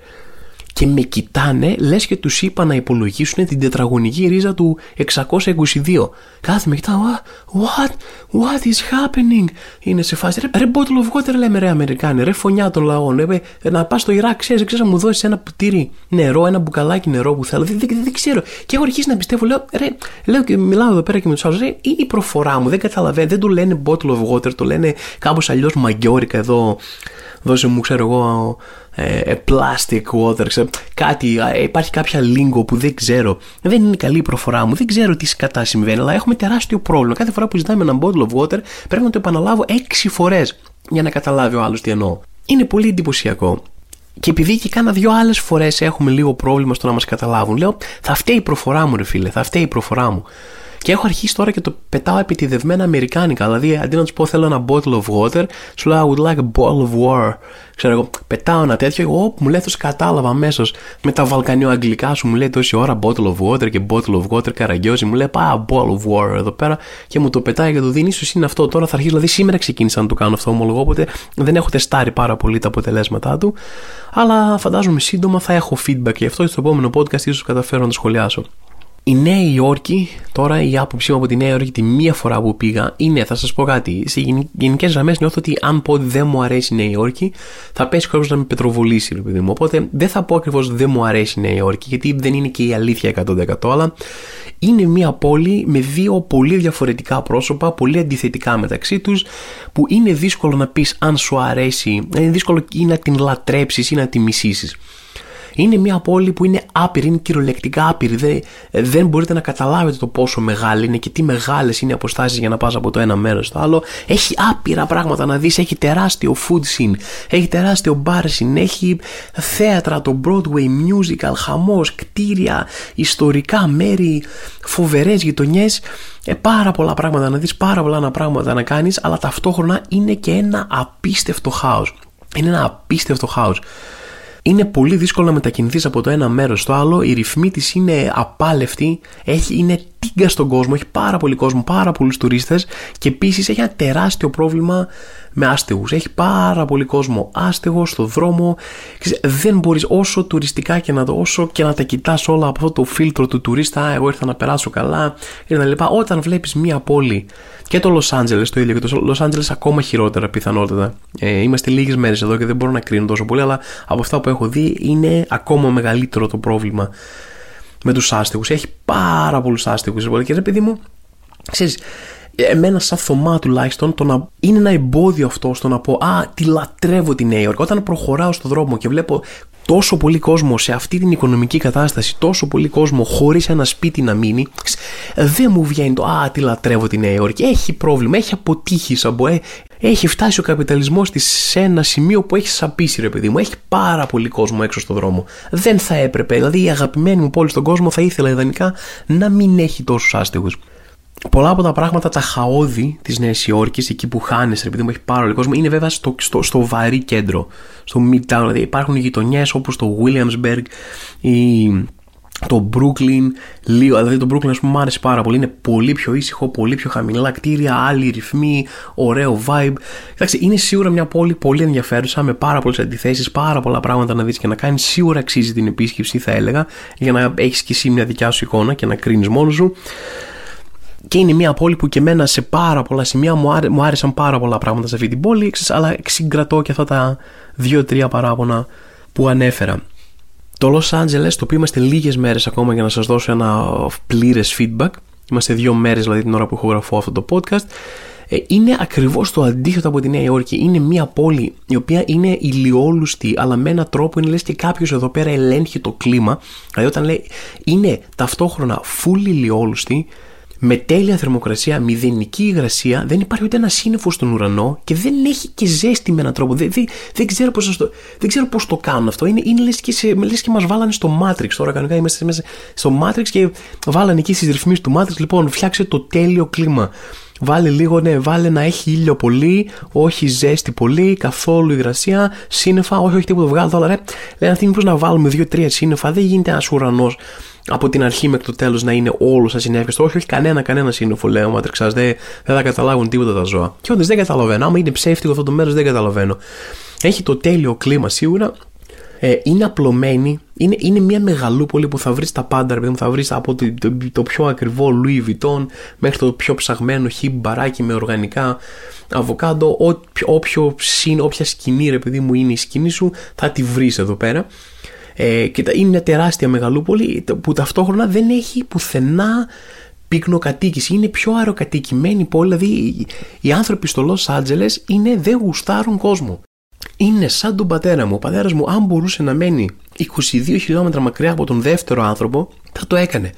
και με κοιτάνε λες και τους είπα να υπολογίσουν την τετραγωνική ρίζα του 622. Κάθε με κοιτάω, what, what is happening; Είναι σε φάση, ρε, ρε bottle of water λέμε ρε Αμερικάνοι, ρε φωνιά των λαών, ρε, να πας στο Ιράκ, ξέρεις, ξέρεις να μου δώσεις ένα πουτήρι νερό, ένα μπουκαλάκι νερό που θέλω, δεν, δεν, δεν ξέρω. Και έχω αρχίσει να πιστεύω, λέω, ρε, λέω και μιλάω εδώ πέρα και με τους άλλους, ρε, ή η προφορά μου, δεν καταλαβαίνω, δεν του λένε bottle of water, το λένε κάπως αλλιώς μαγκιόρικα εδώ, δώσε μου, ξέρω εγώ, ε, ε, plastic water, ξέρω, κάτι, ε, υπάρχει κάποια lingo που δεν ξέρω. Δεν είναι καλή η προφορά μου, δεν ξέρω τι κατά συμβαίνει, αλλά έχουμε τεράστιο πρόβλημα. Κάθε φορά που ζητάμε ένα bottle of water πρέπει να το επαναλάβω έξι φορές για να καταλάβει ο άλλος τι εννοώ. Είναι πολύ εντυπωσιακό. Και επειδή και κάνα δυο άλλες φορές έχουμε λίγο πρόβλημα στο να μας καταλάβουν, λέω θα φταίει η προφορά μου, ρε φίλε, θα φταίει η προφορά μου. Και έχω αρχίσει τώρα και το πετάω επιτιδευμένα αμερικάνικα. Δηλαδή, αντί να τους πω θέλω ένα bottle of water, σου λέω I would like a bottle of war. Ξέρω εγώ, πετάω ένα τέτοιο, εγώ μου λέει αυτό κατάλαβα αμέσως με τα βαλκανιό-αγγλικά σου, μου λέει τόση ώρα bottle of water και bottle of water καραγκιόζη, μου λέει πάω bottle of war εδώ πέρα και μου το πετάει και το δίνει. σω είναι αυτό τώρα, θα αρχίσω, δηλαδή σήμερα ξεκίνησα να το κάνω αυτό ομολογώ, οπότε δεν έχω τεστάρει πάρα πολύ τα αποτελέσματά του. Αλλά φαντάζομαι σύντομα θα έχω feedback γι' αυτό στο επόμενο podcast ίσως καταφέρω να το σχολιάσω. Η Νέα Υόρκη, τώρα η άποψή μου από τη Νέα Υόρκη τη μία φορά που πήγα είναι, θα σας πω κάτι. Σε γενικές γραμμές νιώθω ότι αν πω ότι δεν μου αρέσει η Νέα Υόρκη, θα πέσει κάποιο να με πετροβολήσει, ρε παιδί μου. Οπότε δεν θα πω ακριβώς δεν μου αρέσει η Νέα Υόρκη, γιατί δεν είναι και η αλήθεια 100%. Αλλά είναι μια πόλη με δύο πολύ διαφορετικά πρόσωπα, πολύ αντιθετικά μεταξύ τους, που είναι δύσκολο να πεις αν σου αρέσει, είναι δύσκολο ή να την λατρέψεις ή να τη μισήσεις. Είναι μια πόλη που είναι άπειρη, είναι κυριολεκτικά άπειρη. Δεν, δεν μπορείτε να καταλάβετε το πόσο μεγάλη είναι και τι μεγάλες είναι οι αποστάσεις για να πας από το ένα μέρος στο άλλο. Έχει άπειρα πράγματα να δεις. Έχει τεράστιο food scene, έχει τεράστιο bar scene, έχει θέατρα, το Broadway, musical, χαμός, κτίρια, ιστορικά μέρη, φοβερές γειτονιές. Ε, πάρα πολλά πράγματα να δεις, πάρα πολλά πράγματα να κάνεις, αλλά ταυτόχρονα είναι και ένα απίστευτο χάος. Είναι ένα απίστευτο χάος είναι πολύ δύσκολο να μετακινηθείς από το ένα μέρος στο άλλο. Η ρυθμή της είναι απάλευτη, έχει, είναι τίγκα στον κόσμο, έχει πάρα πολύ κόσμο, πάρα πολλούς τουρίστες και επίσης έχει ένα τεράστιο πρόβλημα με άστεγους. Έχει πάρα πολύ κόσμο άστεγος στο δρόμο. Δεν μπορείς όσο τουριστικά και να το, όσο και να τα κοιτάς όλα από αυτό το φίλτρο του τουρίστα. Εγώ ήρθα να περάσω καλά κτλ. Όταν βλέπεις μία πόλη και το Los Angeles το ίδιο και το Los Angeles ακόμα χειρότερα πιθανότατα. Ε, είμαστε λίγες μέρες εδώ και δεν μπορώ να κρίνω τόσο πολύ, αλλά από αυτά που έχω δει είναι ακόμα μεγαλύτερο το πρόβλημα με τους άστεγους. Έχει πάρα πολλούς άστεγους. Και ρε παιδί μου, ξέρεις, εμένα σαν Θωμά τουλάχιστον το να είναι ένα εμπόδιο αυτό στο να πω Α, τη λατρεύω τη Νέα Υόρκη. Όταν προχωράω στον δρόμο και βλέπω τόσο πολύ κόσμο σε αυτή την οικονομική κατάσταση, τόσο πολύ κόσμο χωρίς ένα σπίτι να μείνει, δεν μου βγαίνει το Α, τη λατρεύω τη Νέα Υόρκη. Έχει πρόβλημα, έχει αποτύχει σαν ε, έχει φτάσει ο καπιταλισμός της σε ένα σημείο που έχει σαπίσει, ρε παιδί μου. Έχει πάρα πολύ κόσμο έξω στον δρόμο. Δεν θα έπρεπε. Δηλαδή, η αγαπημένη μου πόλη στον κόσμο θα ήθελα ιδανικά να μην έχει τόσους άστεγους. Πολλά από τα πράγματα τα χαόδη της Νέας Υόρκης, εκεί που χάνεσαι, επειδή μου έχει πάρα πολύ κόσμο, είναι βέβαια στο, στο, στο βαρύ κέντρο, στο Midtown. Δηλαδή υπάρχουν γειτονιές όπως το Williamsburg ή το Brooklyn, λίγο, δηλαδή το Brooklyn ας πούμε μου άρεσε πάρα πολύ. Είναι πολύ πιο ήσυχο, πολύ πιο χαμηλά κτίρια, άλλοι ρυθμοί, ωραίο vibe. Εντάξει, είναι σίγουρα μια πόλη πολύ ενδιαφέρουσα, με πάρα πολλές αντιθέσεις, πάρα πολλά πράγματα να δεις και να κάνεις. Σίγουρα αξίζει την επίσκεψη, θα έλεγα, για να έχεις και εσύ μια δικιά σου εικόνα και να κρίνεις μόνος σου. Και είναι μια πόλη που και εμένα σε πάρα πολλά σημεία μου, άρε, μου άρεσαν πάρα πολλά πράγματα σε αυτή την πόλη, αλλά συγκρατώ και αυτά τα δύο-τρία παράπονα που ανέφερα. Το Los Angeles, το οποίο είμαστε λίγες μέρες ακόμα για να σας δώσω ένα πλήρες feedback, είμαστε δύο μέρες δηλαδή την ώρα που ηχογραφώ αυτό το podcast, ε, είναι ακριβώς το αντίθετο από τη Νέα Υόρκη. Είναι μια πόλη η οποία είναι ηλιόλουστη, αλλά με έναν τρόπο είναι λες και κάποιος εδώ πέρα ελέγχει το κλίμα. Δηλαδή, όταν λέει είναι ταυτόχρονα full ηλιόλουστη, με τέλεια θερμοκρασία, μηδενική υγρασία, δεν υπάρχει ούτε ένα σύννεφο στον ουρανό και δεν έχει και ζέστη με έναν τρόπο. Δεν, δεν, δεν ξέρω πώς το, δεν ξέρω πώς το κάνουν αυτό. Είναι, είναι λες και, σε, λες και μας βάλανε στο Matrix. Τώρα κανονικά είμαστε μέσα στο Matrix και βάλανε εκεί στις ρυθμίσεις του Matrix. Λοιπόν, φτιάξε το τέλειο κλίμα. Βάλε λίγο, ναι, βάλε να έχει ήλιο πολύ, όχι ζέστη πολύ, καθόλου υγρασία, σύννεφα, όχι, όχι τίποτα. Βγάλω τώρα, ρε. Λένε αυτοί μήπως να βάλουμε δύο-τρία σύννεφα, δεν γίνεται ένας ουρανός από την αρχή μέχρι το τέλος να είναι όλος ασυνέφιστο. Όχι, όχι, κανένα, κανένα σύννεφο, λέω Μάτριξα. Δεν, δεν θα καταλάβουν τίποτα τα ζώα. Και όντως δεν καταλαβαίνω. Άμα είναι ψεύτικο αυτό το μέρος, δεν καταλαβαίνω. Έχει το τέλειο κλίμα σίγουρα. Ε, είναι απλωμένη. Είναι, είναι μια μεγαλούπολη που θα βρεις τα πάντα. Ρε, θα βρεις από το, το, το, πιο ακριβό Louis Vuitton μέχρι το πιο ψαγμένο χι μπαράκι με οργανικά αβοκάντο. Όποιο, όποια σκηνή, ρε παιδί μου, είναι η σκηνή σου, θα τη βρεις εδώ πέρα. Ε, και είναι μια τεράστια μεγαλούπολη που ταυτόχρονα δεν έχει πουθενά πυκνοκατοίκηση. Είναι πιο αεροκατοικημένη πόλη. Δηλαδή οι άνθρωποι στο Los Angeles είναι, δεν γουστάρουν κόσμο. Είναι σαν τον πατέρα μου. Ο πατέρας μου, αν μπορούσε να μένει 22 χιλιόμετρα μακριά από τον δεύτερο άνθρωπο, θα το έκανε.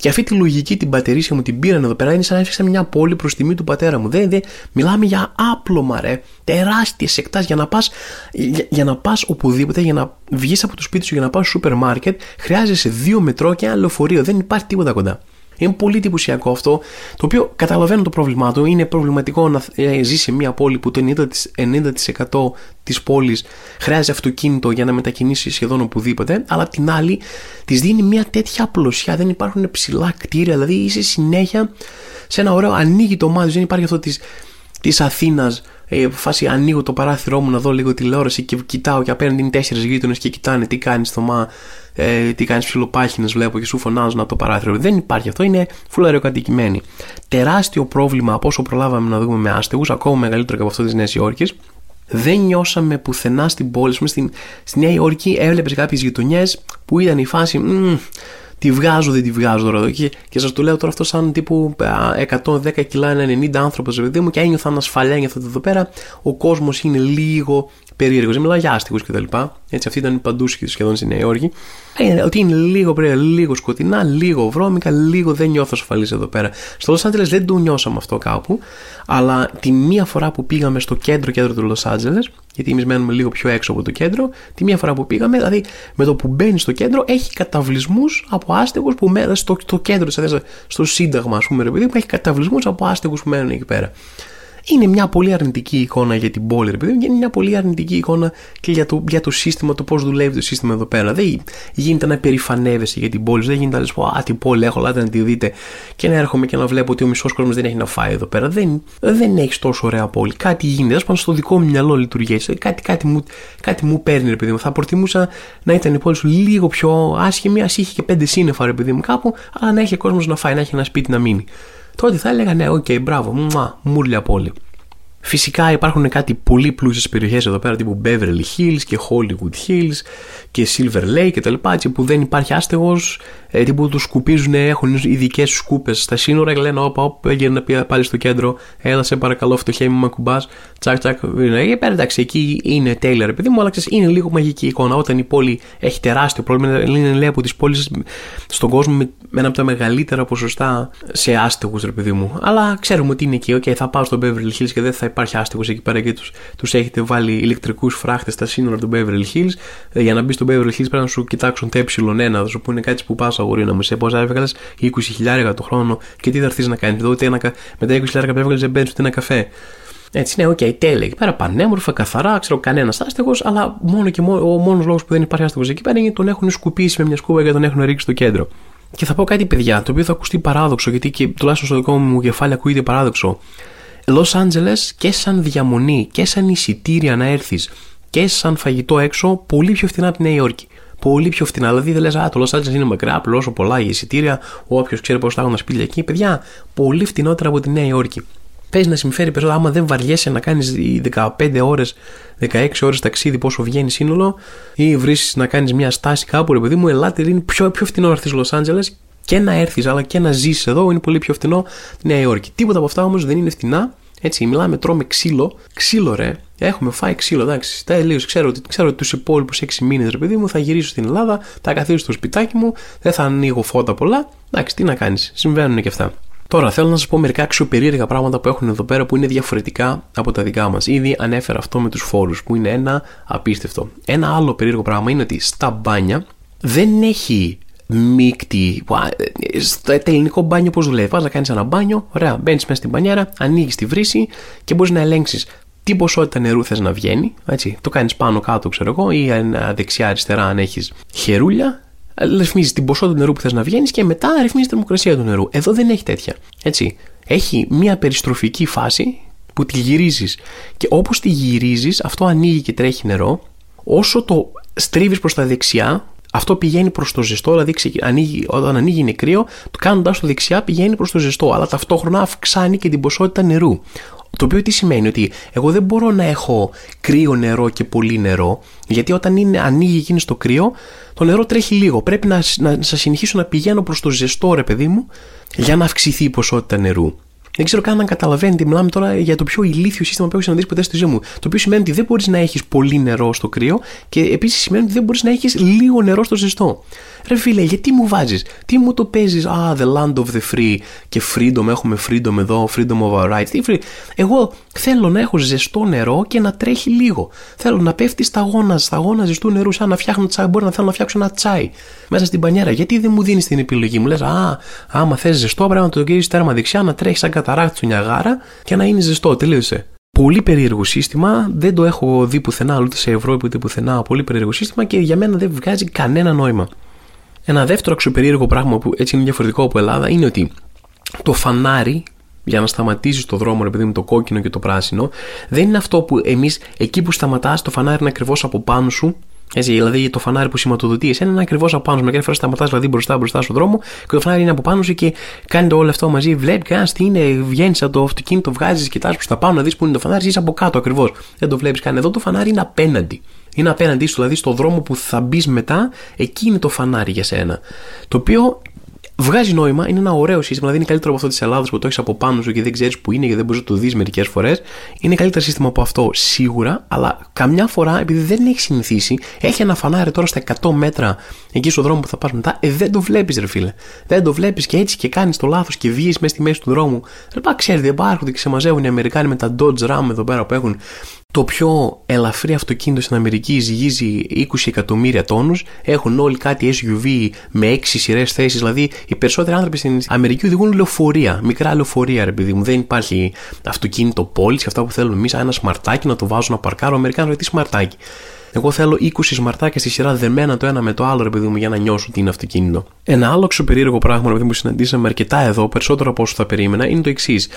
Και αυτή τη λογική την πατερίσια μου την πήραν εδώ πέρα. Είναι σαν να έφτιαξα μια πόλη προς τιμή του πατέρα μου. Δεν, δεν, μιλάμε για άπλωμα, ρε. Τεράστιες εκτάσεις για να πας για, για, να πας οπουδήποτε, για να βγεις από το σπίτι σου για να πας στο σούπερ μάρκετ, χρειάζεσαι δύο μετρό και ένα λεωφορείο. Δεν υπάρχει τίποτα κοντά. Είναι πολύ εντυπωσιακό αυτό, το οποίο καταλαβαίνω το πρόβλημά του. Είναι προβληματικό να ε, ζεις σε μια πόλη που το 90%, 90% της πόλης χρειάζεται αυτοκίνητο για να μετακινήσει σχεδόν οπουδήποτε, αλλά την άλλη της δίνει μια τέτοια απλωσιά. Δεν υπάρχουν ψηλά κτίρια, δηλαδή είσαι συνέχεια σε ένα ωραίο ανοίγει το μάτι. Δεν υπάρχει αυτό της της Αθήνας ε, φάση ανοίγω το παράθυρό μου να δω λίγο τηλεόραση και κοιτάω και απέναντι είναι τέσσερις γείτονες και κοιτάνε τι κάνει στο μα, ε, τι κάνεις ψιλοπάχινε, βλέπω και σου φωνάζουν από το παράθυρο. Δεν υπάρχει αυτό, είναι φουλαρεοκατοικημένη. Τεράστιο πρόβλημα από όσο προλάβαμε να δούμε με άστεγους, ακόμα μεγαλύτερο και από αυτό της Νέας Υόρκης. Δεν νιώσαμε πουθενά στην πόλη. Στην, στη Νέα Υόρκη έβλεπες κάποιες γειτονιές που ήταν η φάση τη βγάζω, δεν τη βγάζω τώρα εδώ. Και, και σας το λέω τώρα αυτό σαν τύπου 110 κιλά, 90 άνθρωπος, παιδί μου, και ένιωθα ανασφαλιά για αυτό εδώ πέρα. Ο κόσμος είναι λίγο περίεργος. Δεν μιλάω για άστιγου κτλ. Έτσι, αυτή ήταν παντού σχεδόν στη Νέα Υόρκη. Ε, ότι είναι λίγο περίεργο, λίγο σκοτεινά, λίγο βρώμικα, λίγο δεν νιώθω ασφαλής εδώ πέρα. Στο Los Angeles δεν το νιώσαμε αυτό κάπου, αλλά τη μία φορά που πήγαμε στο κέντρο κέντρο του Los Angeles, γιατί εμείς μένουμε λίγο πιο έξω από το κέντρο, τη μία φορά που πήγαμε, δηλαδή με το που μπαίνεις στο κέντρο, έχει καταβλισμούς από άστεγους που μένουν στο, στο κέντρο, στο Σύνταγμα, ας πούμε, επειδή έχει καταβλισμούς από άστεγους που μένουν εκεί πέρα είναι μια πολύ αρνητική εικόνα για την πόλη, επειδή είναι μια πολύ αρνητική εικόνα και για το, για το σύστημα, το πώς δουλεύει το σύστημα εδώ πέρα. Δεν γίνεται να περηφανεύεσαι για την πόλη, δεν γίνεται να λες πω Α, την πόλη έχω, láτε να τη δείτε και να έρχομαι και να βλέπω ότι ο μισός κόσμος δεν έχει να φάει εδώ πέρα. Δεν, δεν έχεις τόσο ωραία πόλη. Κάτι γίνεται, ας πούμε, στο δικό μου μυαλό λειτουργεί. Κάτι, κάτι, μου, κάτι μου παίρνει, ρε μου. Θα προτιμούσα να ήταν η πόλη σου λίγο πιο άσχημη, ας είχε και πέντε σύννεφα, ρε παιδί μου, κάπου, αλλά να έχει κόσμος να φάει, να έχει ένα σπίτι να μείνει τότε θα έλεγα ναι, ok, okay, μπράβο, μουα, μούρλια πόλη. Φυσικά υπάρχουν κάτι πολύ πλούσιες περιοχές εδώ πέρα τύπου Beverly Hills και Hollywood Hills και Silver Lake και τα λοιπά που δεν υπάρχει άστεγος ε, τύπου τους σκουπίζουν, έχουν ειδικές σκούπες στα σύνορα και λένε όπα όπα έγινε πάλι στο κέντρο. Έλα σε παρακαλώ φτωχέ μου με κουμπάς τσακ τσακ ε, πέρα εντάξει εκεί είναι τέλεια ρε παιδί μου αλλά ξέρεις, είναι λίγο μαγική εικόνα. Όταν η πόλη έχει τεράστιο πρόβλημα είναι λέει από τις πόλεις στον κόσμο με, με ένα από τα μεγαλύτερα ποσοστά σε άστεγους ρε παιδί μου. Αλλά ξέρουμε ότι είναι εκεί okay, θα πάω στο Beverly Hills και δεν θα υπάρχει άστεγος εκεί πέρα και τους τους έχετε βάλει ηλεκτρικούς φράχτες στα σύνορα του Beverly Hills. Ε, για να μπεις στο Beverly Hills πρέπει να σου κοιτάξουν το ε1, θα σου πούνε κάτι που πας αγορina μου, σε πόσα έβγαλες 20.000 το χρόνο και τι θα έρθεις να κάνεις. Εδώ ούτε ένα, με τα 20.000 που έβγαλες δεν παίρνεις ούτε ένα καφέ. Έτσι, ναι, ok, okay, τέλεια. Εκεί πέρα πανέμορφα, καθαρά, ξέρω κανένας άστεγος, αλλά μόνο και μόνο, ο μόνος λόγος που δεν υπάρχει άστεγος εκεί πέρα είναι ότι τον έχουν σκουπίσει με μια σκούπα και τον έχουν ρίξει στο κέντρο. Και θα πω κάτι, παιδιά, το οποίο θα ακουστεί παράδοξο, γιατί και τουλάχιστον στο δικό μου κεφάλι ακούγεται παράδοξο. Λος Άντζελες και σαν διαμονή και σαν εισιτήρια να έρθεις και σαν φαγητό έξω, πολύ πιο φθηνά από τη Νέα Υόρκη. Πολύ πιο φθηνά. Δηλαδή δεν λες, Α, το Λος Άντζελες είναι μακριά, πληρώσω πολλά για εισιτήρια. Όποιος ξέρει πώς θα έχουν τα σπίτια εκεί. Παιδιά, πολύ φθηνότερα από τη Νέα Υόρκη. Πες να συμφέρει περισσότερο, άμα δεν βαριέσαι να κάνεις 15 ώρες, 16 ώρες ταξίδι, πόσο βγαίνει σύνολο, ή βρει να κάνεις μια στάση κάπου, ρε παιδί μου, ελάτε είναι πιο, πιο φθηνό να έρθεις Λο Άντζελε και να έρθεις, αλλά και να ζήσει εδώ είναι πολύ πιο φθηνό τη Νέα Υόρκη. Τίποτα από αυτά όμως δεν είναι φθηνά. Έτσι, μιλάμε, τρώμε ξύλο. Ξύλο, ρε. Έχουμε φάει ξύλο, εντάξει. Τελείω. Ξέρω ότι, ξέρω ότι τους υπόλοιπους 6 μήνες, ρε παιδί μου, θα γυρίσω στην Ελλάδα, θα καθίσω στο σπιτάκι μου, δεν θα ανοίγω φώτα πολλά. Εντάξει, τι να κάνεις. Συμβαίνουν και αυτά. Τώρα θέλω να σας πω μερικά αξιοπερίεργα πράγματα που έχουν εδώ πέρα που είναι διαφορετικά από τα δικά μας. Ήδη ανέφερα αυτό με τους φόρους που είναι ένα απίστευτο. Ένα άλλο περίεργο πράγμα είναι ότι στα μπάνια δεν έχει μείκτη. Στο ελληνικό μπάνιο πώς δουλεύει. Πα να κάνεις ένα μπάνιο, ωραία, μπαίνεις μέσα στην μπανιέρα, ανοίγεις τη βρύση και μπορείς να ελέγξεις τι ποσότητα νερού θες να βγαίνει. Έτσι. Το κάνεις πάνω κάτω, ξέρω εγώ, ή δεξιά-αριστερά αν έχεις χερούλια. Ρυθμίζεις την ποσότητα νερού που θες να βγαίνεις και μετά ρυθμίζεις τη θερμοκρασία του νερού. Εδώ δεν έχει τέτοια. Έτσι. Έχει μια περιστροφική φάση που τη γυρίζεις. Και όπως τη γυρίζεις, αυτό ανοίγει και τρέχει νερό. Όσο το στρίβεις προς τα δεξιά, αυτό πηγαίνει προς το ζεστό, δηλαδή ανοίγει, όταν ανοίγει είναι κρύο, το κάνοντας το δεξιά πηγαίνει προς το ζεστό, αλλά ταυτόχρονα αυξάνει και την ποσότητα νερού. Το οποίο τι σημαίνει ότι εγώ δεν μπορώ να έχω κρύο νερό και πολύ νερό, γιατί όταν είναι, ανοίγει και είναι στο κρύο, το νερό τρέχει λίγο. Πρέπει να, να, να συνεχίσω να πηγαίνω προς το ζεστό, ρε παιδί μου, για να αυξηθεί η ποσότητα νερού. Δεν ξέρω καν αν καταλαβαίνετε, μιλάμε τώρα για το πιο ηλίθιο σύστημα που έχω συναντήσει ποτέ στη ζωή μου. Το οποίο σημαίνει ότι δεν μπορείς να έχεις πολύ νερό στο κρύο και επίσης σημαίνει ότι δεν μπορείς να έχεις λίγο νερό στο ζεστό. Ρε φίλε, γιατί μου βάζεις, τι μου το παίζεις, Α, the land of the free και freedom, έχουμε freedom εδώ, freedom of our rights. Τι free; Εγώ θέλω να έχω ζεστό νερό και να τρέχει λίγο. Θέλω να πέφτει σταγόνας, σταγόνας ζεστού νερού, σαν να φτιάχνω τσάι. Μπορεί να θέλω να φτιάξω ένα τσάι μέσα στην πανιέρα. Γιατί δεν μου δίνεις την επιλογή, μου; Λες, Α, άμα θες ζεστό, πρέπει να το γυρίσει τέρμα δεξιά, να τρέχεις σαν καταράκτη του Νιαγάρα και να είναι ζεστό. Τελείωσε. Πολύ περίεργο σύστημα, δεν το έχω δει πουθενά, ούτε σε Ευρώπη ούτε πουθενά. Πολύ περίεργο σύστημα και για μένα δεν βγάζει κανένα νόημα. Ένα δεύτερο αξιοπερίεργο πράγμα που έτσι είναι διαφορετικό από Ελλάδα είναι ότι το φανάρι για να σταματήσεις το δρόμο, επειδή με το κόκκινο και το πράσινο, δεν είναι αυτό που εμείς εκεί που σταματάς, το φανάρι είναι ακριβώς από πάνω σου. Έτσι, δηλαδή το φανάρι που σηματοδοτεί εσένα είναι ακριβώς από πάνω σου. Μερικέ φορέ σταματάς δηλαδή μπροστά μπροστά στον δρόμο και το φανάρι είναι από πάνω σου και κάνει το όλο αυτό μαζί. Βλέπεις κανένα τι είναι, βγαίνεις από το αυτοκίνητο, βγάζεις, κοιτάς προς τα πάνω να δεις που είναι το φανάρι, είσαι από κάτω ακριβώς. Δεν το βλέπεις καν. Εδώ το φανάρι είναι απέναντι. Είναι απέναντί σου, δηλαδή στο δρόμο που θα μπεις μετά, εκεί είναι το φανάρι για σένα. Το οποίο βγάζει νόημα, είναι ένα ωραίο σύστημα, δηλαδή είναι καλύτερο από αυτό της Ελλάδα που το έχεις από πάνω σου και δεν ξέρεις που είναι και δεν μπορείς να το δεις μερικές φορές. Είναι καλύτερο σύστημα από αυτό σίγουρα, αλλά καμιά φορά επειδή δεν έχει συνηθίσει, έχει ένα φανάρι τώρα στα 100 μέτρα εκεί στο δρόμο που θα πας μετά, ε, δεν το βλέπεις, ρε φίλε. Δεν το βλέπεις και έτσι και κάνεις το λάθος και βγεις μέσα στη μέση του δρόμου. Δεν πά, ξέρεις, δεν υπάρχουν και σε μαζεύουν οι Αμερικάνοι με τα Dodge Ram εδώ πέρα που έχουν το πιο ελαφρύ αυτοκίνητο στην Αμερική ζυγίζει 20 εκατομμύρια τόνους. Έχουν όλοι κάτι SUV με 6 σειρές θέσεις. Δηλαδή, οι περισσότεροι άνθρωποι στην Αμερική οδηγούν λεωφορεία, μικρά λεωφορεία, ρε παιδί μου. Δεν υπάρχει αυτοκίνητο πόλη και αυτά που θέλουμε εμείς. Ένα σμαρτάκι να το βάζω να παρκάρω. Ο Αμερικάνο τι σμαρτάκι. Εγώ θέλω 20 σμαρτάκια στη σειρά δεμένα το ένα με το άλλο, ρε παιδί μου, για να νιώσω ότι είναι αυτοκίνητο. Ένα άλλο περίεργο πράγμα που συναντήσαμε αρκετά εδώ, περισσότερο από όσο θα περίμενα, είναι το εξής.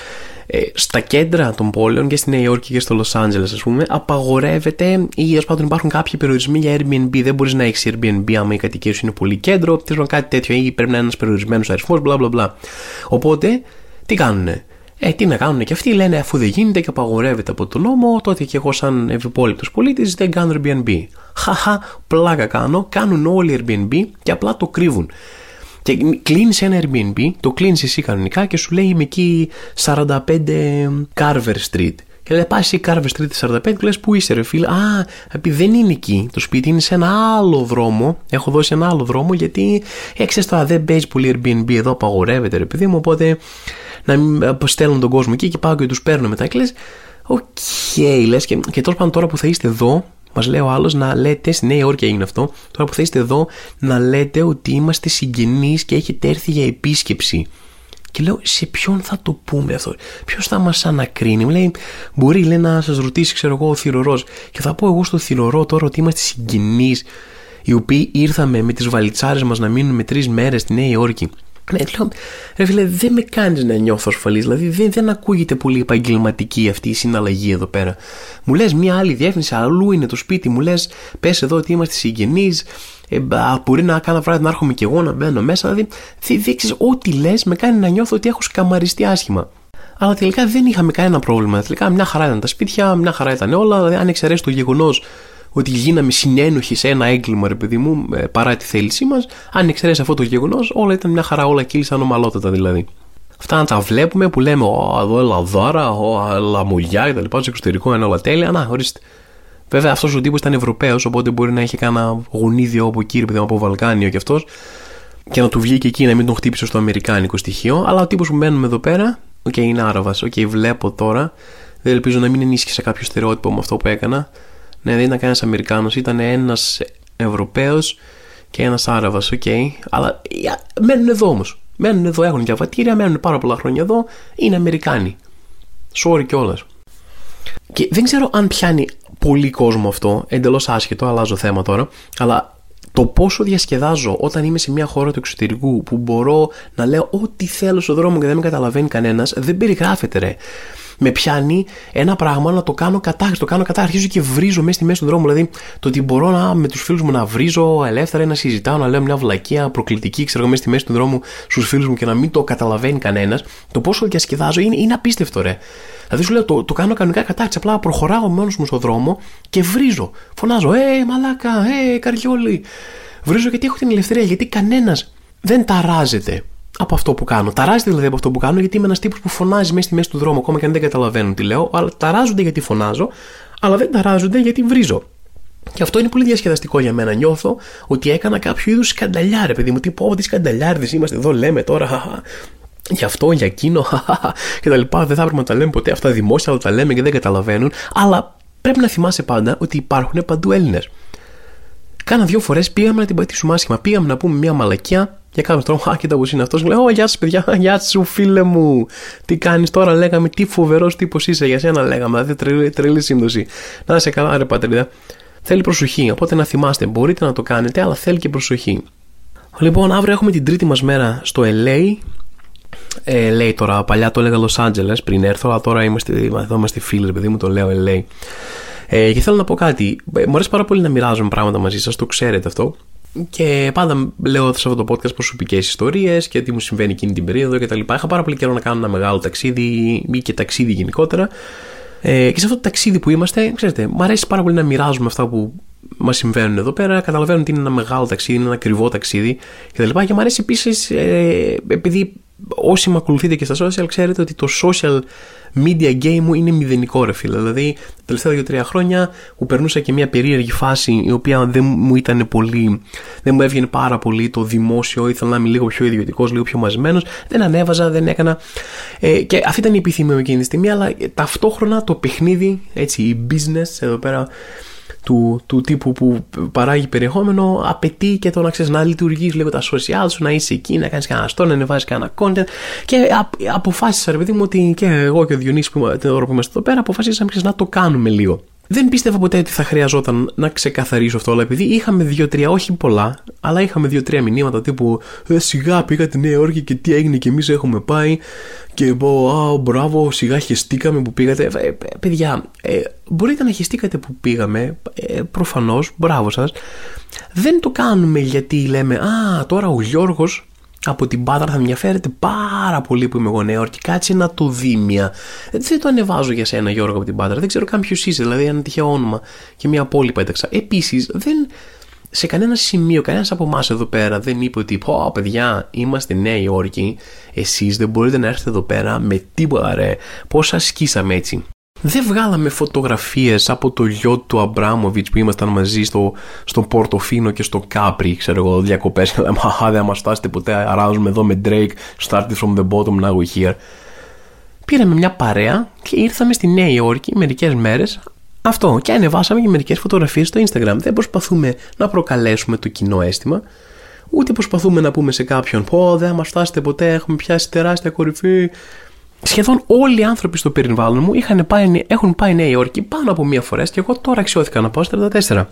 Ε, στα κέντρα των πόλεων και στη Νέα Υόρκη και στο Λος Άντζελες, ας πούμε, απαγορεύεται ή τέλο πάντων υπάρχουν κάποιοι περιορισμοί για Airbnb. Δεν μπορείς να έχεις Airbnb άμα η κατοικία σου είναι πολύ κέντρο, τέλο κάτι τέτοιο ή πρέπει να είναι ένας περιορισμένος αριθμός, μπλα μπλα μπλα. Οπότε, τι κάνουνε; Ε, τι να κάνουν και αυτοί, λένε αφού δεν γίνεται και απαγορεύεται από τον νόμο, τότε και εγώ σαν ευυπόλοιπτο πολίτης δεν κάνω Airbnb. Χαχα, πλάκα κάνω, κάνουν όλοι Airbnb και απλά το κρύβουν. Και κλείνεις ένα Airbnb, το κλείνεις εσύ κανονικά και σου λέει είμαι εκεί 45 Carver Street. Και λέει, πας η Carver Street 45 και λες, Πού είσαι, ρε φίλε; Α, επειδή δεν είναι εκεί. Το σπίτι είναι σε ένα άλλο δρόμο. Έχω δώσει ένα άλλο δρόμο γιατί έξε τώρα δεν παίζει πολύ Airbnb εδώ, απαγορεύεται, ρε παιδί μου. Οπότε να μην αποστέλνουν τον κόσμο εκεί και πάω και τους παίρνω μετά. Και λες, ok, okay, λες και, και τόσο πάνω τώρα που θα είστε εδώ, Μας λέει ο άλλος να λέτε, στη Νέα Υόρκη έγινε αυτό, τώρα που θα είστε εδώ, να λέτε ότι είμαστε συγγενείς και έχετε έρθει για επίσκεψη. Και λέω, σε ποιον θα το πούμε αυτό, ποιος θα μας ανακρίνει; Μου λέει, μπορεί λέει, να σας ρωτήσει, ξέρω εγώ, ο θυρωρός. Και θα πω εγώ στο θυρωρό τώρα ότι είμαστε συγγενείς, οι οποίοι ήρθαμε με τις βαλιτσάρες μας να μείνουμε τρεις μέρες στη Νέα Υόρκη. Ναι, λέω, ρε φίλε, δεν με κάνει να νιώθω ασφαλής. Δηλαδή, δεν, δεν ακούγεται πολύ επαγγελματική αυτή η συναλλαγή εδώ πέρα. Μου λες μια άλλη διεύθυνση, αλλού είναι το σπίτι, μου λες, πες εδώ ότι είμαστε συγγενείς, ε, μπορεί να κάνω βράδυ να έρχομαι κι εγώ να μπαίνω μέσα. Δηλαδή, δείξεις ό,τι λες με κάνει να νιώθω ότι έχω σκαμαριστεί άσχημα. Αλλά τελικά δεν είχαμε κανένα πρόβλημα. Τελικά μια χαρά ήταν τα σπίτια, μια χαρά ήταν όλα. Δηλαδή, αν εξαιρέσει το γεγονός ότι γίναμε συνένοχοι σε ένα έγκλημα, ρε παιδί μου, ε, παρά τη θέλησή μας. Αν εξαιρέσεις αυτό το γεγονός, όλα ήταν μια χαρά, όλα κύλησαν ομαλότατα δηλαδή. Αυτά να τα βλέπουμε που λέμε, Ω, εδώ Ελλαδάρα, Ω, λαμογιά κτλ. Στο εξωτερικό είναι όλα τέλεια. Να, ορίστε. Βέβαια αυτός ο τύπος ήταν Ευρωπαίος, οπότε μπορεί να είχε κανένα γονίδιο από εκεί, παιδί από Βαλκάνιο κι αυτός, και να του βγει και εκεί να μην τον χτύπησε στο Αμερικάνικο στοιχείο. Αλλά ο τύπος που μένουμε εδώ πέρα, ok, okay, είναι Άραβας. Ok, okay, βλέπω τώρα. Δεν ελπίζω να μην ενίσχυσε κάποιο στερεότυπο με αυτό που έκανα. Ναι, δεν ήταν κανένας Αμερικάνος, ήταν ένας Ευρωπαίος και ένας Άραβας. Ok, okay. αλλά μένουν εδώ όμως. Μένουν εδώ, έχουν διαβατήρια, μένουν πάρα πολλά χρόνια εδώ, είναι Αμερικάνοι. Sorry κιόλας. Και δεν ξέρω αν πιάνει πολύ κόσμο αυτό, εντελώς άσχετο, αλλάζω θέμα τώρα, αλλά το πόσο διασκεδάζω όταν είμαι σε μια χώρα του εξωτερικού που μπορώ να λέω ό,τι θέλω στον δρόμο και δεν με καταλαβαίνει κανένας, δεν περιγράφεται ρε με πιάνει ένα πράγμα να το κάνω κατά, το κάνω κατά, αρχίζω και βρίζω μέσα στη μέση του δρόμου. Δηλαδή, το ότι μπορώ να, με τους φίλους μου να βρίζω ελεύθερα, να συζητάω, να λέω μια βλακεία προκλητική, ξέρω μέσα στη μέση του δρόμου στους φίλους μου και να μην το καταλαβαίνει κανένας, το πόσο διασκεδάζω είναι, είναι απίστευτο, ρε. Δηλαδή, σου λέω, το, το κάνω κανονικά κατάρτιση. Απλά προχωράω μόνος μου στον δρόμο και βρίζω. Φωνάζω, Ε, μαλάκα, Ε, καριόλι. Βρίζω γιατί έχω την ελευθερία, γιατί κανένας δεν ταράζεται από αυτό που κάνω. Ταράζεται δηλαδή από αυτό που κάνω, γιατί είμαι ένας τύπος που φωνάζει μέσα στη μέση του δρόμου, ακόμα και αν δεν καταλαβαίνουν τι λέω. Αλλά ταράζονται γιατί φωνάζω, αλλά δεν ταράζονται γιατί βρίζω. Και αυτό είναι πολύ διασκεδαστικό για μένα. Νιώθω ότι έκανα κάποιο είδους σκανταλιά, ρε παιδί μου. Τι πω, τι σκανταλιάρδες είμαστε εδώ, λέμε τώρα. Γι' αυτό, για εκείνο, και τα λοιπά. Δεν θα έπρεπε να τα λέμε ποτέ αυτά δημόσια, αλλά τα λέμε και δεν καταλαβαίνουν. Αλλά πρέπει να θυμάσαι πάντα ότι υπάρχουν παντού Έλληνες. Κάνα δύο φορές πήγαμε να την πατήσουμε άσχημα. Πήγαμε να πούμε μια μαλακιά για κάποιο τρόπο, α, κοίτα πώς είναι αυτός. Λέω, Γεια σα, παιδιά, γεια σου, φίλε μου. Τι κάνεις τώρα, λέγαμε, τι φοβερός τύπος είσαι. Για σένα λέγαμε, δηλαδή τρελή, τρελή σύμπτωση. Να είσαι καλά, ρε πατρίδα. Θέλει προσοχή, οπότε να θυμάστε, μπορείτε να το κάνετε, αλλά θέλει και προσοχή. Λοιπόν, αύριο έχουμε την τρίτη μας μέρα στο LA. Ε, λέει τώρα, παλιά το έλεγα Los Angeles πριν έρθω, αλλά τώρα είμαστε, εδώ είμαστε φίλοι, παιδί μου, το λέω LA. Ε, και θέλω να πω κάτι. Ε, μου αρέσει πάρα πολύ να μοιράζομαι πράγματα μαζί σας, το ξέρετε αυτό. Και πάντα λέω σε αυτό το podcast προσωπικές ιστορίες και τι μου συμβαίνει εκείνη την περίοδο κτλ. Είχα πάρα πολύ καιρό να κάνω ένα μεγάλο ταξίδι ή και ταξίδι γενικότερα. Ε, και σε αυτό το ταξίδι που είμαστε, ξέρετε, μου αρέσει πάρα πολύ να μοιράζουμε αυτά που μας συμβαίνουν εδώ πέρα. Καταλαβαίνω ότι είναι ένα μεγάλο ταξίδι, είναι ένα ακριβό ταξίδι κτλ. Και, και μου αρέσει επίσης, ε, επειδή όσοι με ακολουθείτε και στα social, ξέρετε ότι το social media game μου είναι μηδενικό ρε φίλε. Δηλαδή τα τελευταία 2-3 χρόνια που περνούσα και μια περίεργη φάση η οποία δεν μου ήταν πολύ, δεν μου έβγαινε πάρα πολύ το δημόσιο, ήθελα να είμαι λίγο πιο ιδιωτικός, λίγο πιο μαζεμένος. Δεν ανέβαζα, δεν έκανα. Ε, και αυτή ήταν η επιθυμία μου εκείνη τη στιγμή, αλλά ταυτόχρονα το παιχνίδι, έτσι, η business εδώ πέρα του, του τύπου που παράγει περιεχόμενο απαιτεί και το να ξέρεις να λειτουργείς λίγο τα social σου, να είσαι εκεί, να κάνεις κανένα store, να ανεβάζεις κανένα content. Και αποφάσισα, ρε παιδί μου, ότι και εγώ και ο Διονύσης που, την ώρα που είμαστε εδώ πέρα, αποφασίσαμε να το κάνουμε λίγο. Δεν πίστευα ποτέ ότι θα χρειαζόταν να ξεκαθαρίσω αυτό, αλλά επειδή είχαμε δύο-τρία, όχι πολλά, αλλά είχαμε δύο-τρία μηνύματα τύπου ε, Σιγά πήγα τη Νέα Υόρκη και τι έγινε και εμείς έχουμε πάει. Και πω, Α, μπράβο, σιγά χεστήκαμε που πήγατε. Ε, ε παιδιά, ε, μπορείτε να χεστήκατε που πήγαμε, ε, προφανώς, μπράβο σας. Δεν το κάνουμε γιατί λέμε Α, τώρα ο Γιώργος από την Πάτρα θα με ενδιαφέρεται πάρα πολύ που είμαι εγώ νέο και κάτσε να το δει μια. Δεν το ανεβάζω για σένα Γιώργο από την Πάτρα, δεν ξέρω καν ποιος είσαι, δηλαδή ένα τυχαίο όνομα και μια πόλη που έταξα. Επίσης, δεν, σε κανένα σημείο, κανένας από εμάς εδώ πέρα δεν είπε ότι Πω, παιδιά, είμαστε Νέα Υόρκη. Εσείς δεν μπορείτε να έρθετε εδώ πέρα με τίποτα, ρε. Πώς ασκήσαμε έτσι δεν βγάλαμε φωτογραφίες από το γιο του Αμπράμοβιτς που ήμασταν μαζί στο, στο Πορτοφίνο και στο Κάπρι, ξέρω εγώ, διακοπές και λέμε «Αχα, δεν μας φτάσετε ποτέ, αράζουμε εδώ με Drake, started from the bottom, now we're here». Πήραμε μια παρέα και ήρθαμε στη Νέα Υόρκη μερικές μέρες Αυτό. Και ανεβάσαμε και μερικές φωτογραφίες στο Instagram. Δεν προσπαθούμε να προκαλέσουμε το κοινό αίσθημα, ούτε προσπαθούμε να πούμε σε κάποιον Πω, δεν μας φτάσετε ποτέ, έχουμε πιάσει τεράστια κορυφή. Σχεδόν όλοι οι άνθρωποι στο περιβάλλον μου είχαν πάει, έχουν πάει Νέα Υόρκη πάνω από μία φορά και εγώ τώρα αξιώθηκα να πάω στα 34.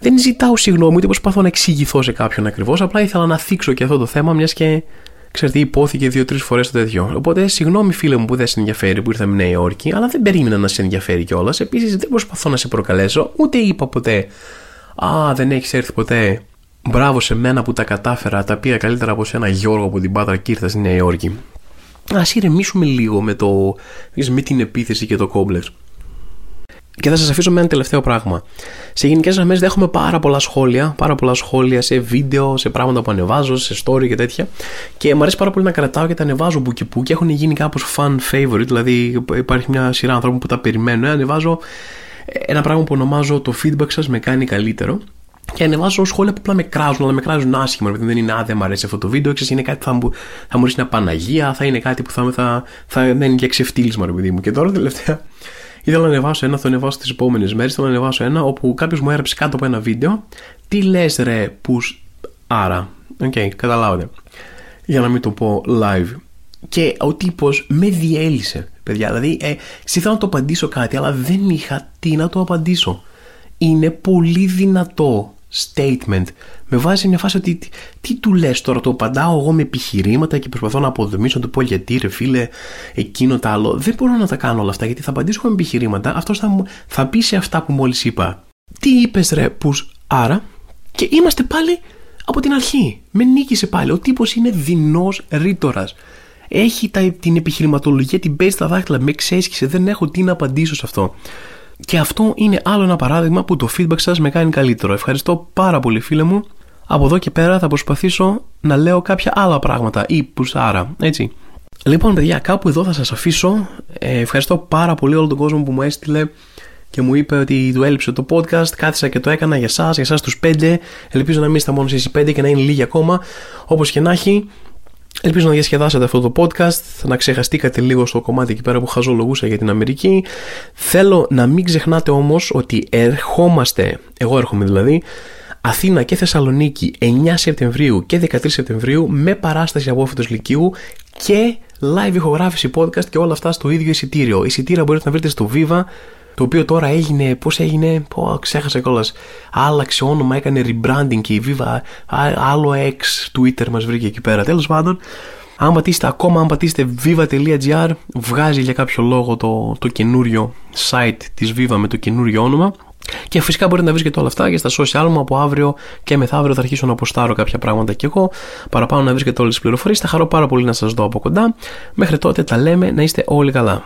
Δεν ζητάω συγγνώμη ούτε προσπαθώ να εξηγηθώ σε κάποιον ακριβώς. Απλά ήθελα να θίξω και αυτό το θέμα, μιας και ξέρετε, υπόθηκε δύο-τρεις φορές το τέτοιο. Οπότε, συγγνώμη, φίλε μου, που δεν σε ενδιαφέρει που ήρθαμε Νέα Υόρκη, αλλά δεν περίμενα να σε ενδιαφέρει κιόλας. Επίσης, δεν προσπαθώ να σε προκαλέσω, ούτε είπα ποτέ. Α, δεν έχεις έρθει ποτέ. Μπράβο σε μένα που τα κατάφερα, τα πήγα καλύτερα από σένα Γιώργο από την Πάτρα και ήρθα στη Νέα Υόρκη. Α ηρεμήσουμε λίγο με, το, με την επίθεση και το κόμπλεξ. Και θα σας αφήσω με ένα τελευταίο πράγμα. Σε γενικές γραμμές δέχομαι πάρα πολλά σχόλια, πάρα πολλά σχόλια σε βίντεο, σε πράγματα που ανεβάζω, σε story και τέτοια. Και μου αρέσει πάρα πολύ να κρατάω και τα ανεβάζω που και που και έχουν γίνει κάπως fan favorite. Δηλαδή υπάρχει μια σειρά ανθρώπων που τα περιμένουν. Ε, ανεβάζω ένα πράγμα που ονομάζω το feedback σας με κάνει καλύτερο. Και ανεβάζω σχόλια που απλά με κράζουν, αλλά με κράζουν άσχημα. Δηλαδή δεν είναι, Α, δεν μου αρέσει αυτό το βίντεο. Ξέρεις, είναι κάτι που θα μου, θα μου ρίξει μια Παναγία, θα είναι κάτι που θα, θα, θα, θα είναι για ξεφτύλισμα, ρε παιδί μου. Και τώρα τελευταία Ήθελα να ανεβάσω ένα, θα ανεβάσω τις επόμενες μέρες. Θέλω να ανεβάσω ένα όπου κάποιος μου έγραψε κάτω από ένα βίντεο. Τι λες, ρε, που. Άρα. OK, okay, καταλάβατε. Για να μην το πω live. Και ο τύπος με διέλυσε, παιδιά. Δηλαδή, ε, ήθελα να το απαντήσω κάτι, αλλά δεν είχα τι να το απαντήσω. Είναι πολύ δυνατό statement. Με βάζει σε μια φάση ότι τι, τι του λες τώρα, το απαντάω εγώ με επιχειρήματα και προσπαθώ να αποδομήσω να του πω γιατί ρε φίλε, εκείνο το άλλο. Δεν μπορώ να τα κάνω όλα αυτά γιατί θα απαντήσω με επιχειρήματα. Αυτό θα, θα πει σε αυτά που μόλις είπα. Τι είπες ρε, πους; Άρα, και είμαστε πάλι από την αρχή. Με νίκησε πάλι. Ο τύπος είναι δεινός ρήτορας. Έχει τα, την επιχειρηματολογία, την παίζει στα δάχτυλα, με ξέσχισε, δεν έχω τι να απαντήσω σε αυτό. Και αυτό είναι άλλο ένα παράδειγμα που το feedback σας με κάνει καλύτερο. Ευχαριστώ πάρα πολύ φίλε μου. Από εδώ και πέρα θα προσπαθήσω να λέω κάποια άλλα πράγματα ή πουσάρα, έτσι. Λοιπόν παιδιά, κάπου εδώ θα σας αφήσω. Ε, ευχαριστώ πάρα πολύ όλο τον κόσμο που μου έστειλε και μου είπε ότι του έλειψε το podcast. Κάθισα και το έκανα για εσάς, για εσάς τους πέντε. Ελπίζω να μην είστε μόνο εσεί πέντε και να είναι λίγοι ακόμα. Όπως και να έχει, Ελπίζω να διασκεδάσετε αυτό το podcast, να ξεχαστήκατε λίγο στο κομμάτι εκεί πέρα που χαζολογούσα για την Αμερική. Θέλω να μην ξεχνάτε όμως ότι ερχόμαστε, εγώ έρχομαι δηλαδή, Αθήνα και Θεσσαλονίκη 9 Σεπτεμβρίου και 13 Σεπτεμβρίου με παράσταση από όφητος Λυκείου και live ηχογράφηση podcast και όλα αυτά στο ίδιο εισιτήριο. Εισιτήρια μπορείτε να βρείτε στο Viva το οποίο τώρα έγινε, πώς έγινε, πω, ξέχασα κιόλας. Άλλαξε όνομα, έκανε rebranding και η Viva, άλλο ex Twitter μας βρήκε εκεί πέρα. Τέλος πάντων, αν πατήσετε ακόμα, αν πατήσετε viva.gr, βγάζει για κάποιο λόγο το, το καινούριο site της Viva με το καινούριο όνομα. Και φυσικά μπορείτε να βρίσκετε όλα αυτά και στα social μου από αύριο και μεθαύριο θα αρχίσω να αποστάρω κάποια πράγματα και εγώ. Παραπάνω να βρίσκετε όλες τις πληροφορίες. Θα χαρώ πάρα πολύ να σας δω από κοντά. Μέχρι τότε τα λέμε να είστε όλοι καλά.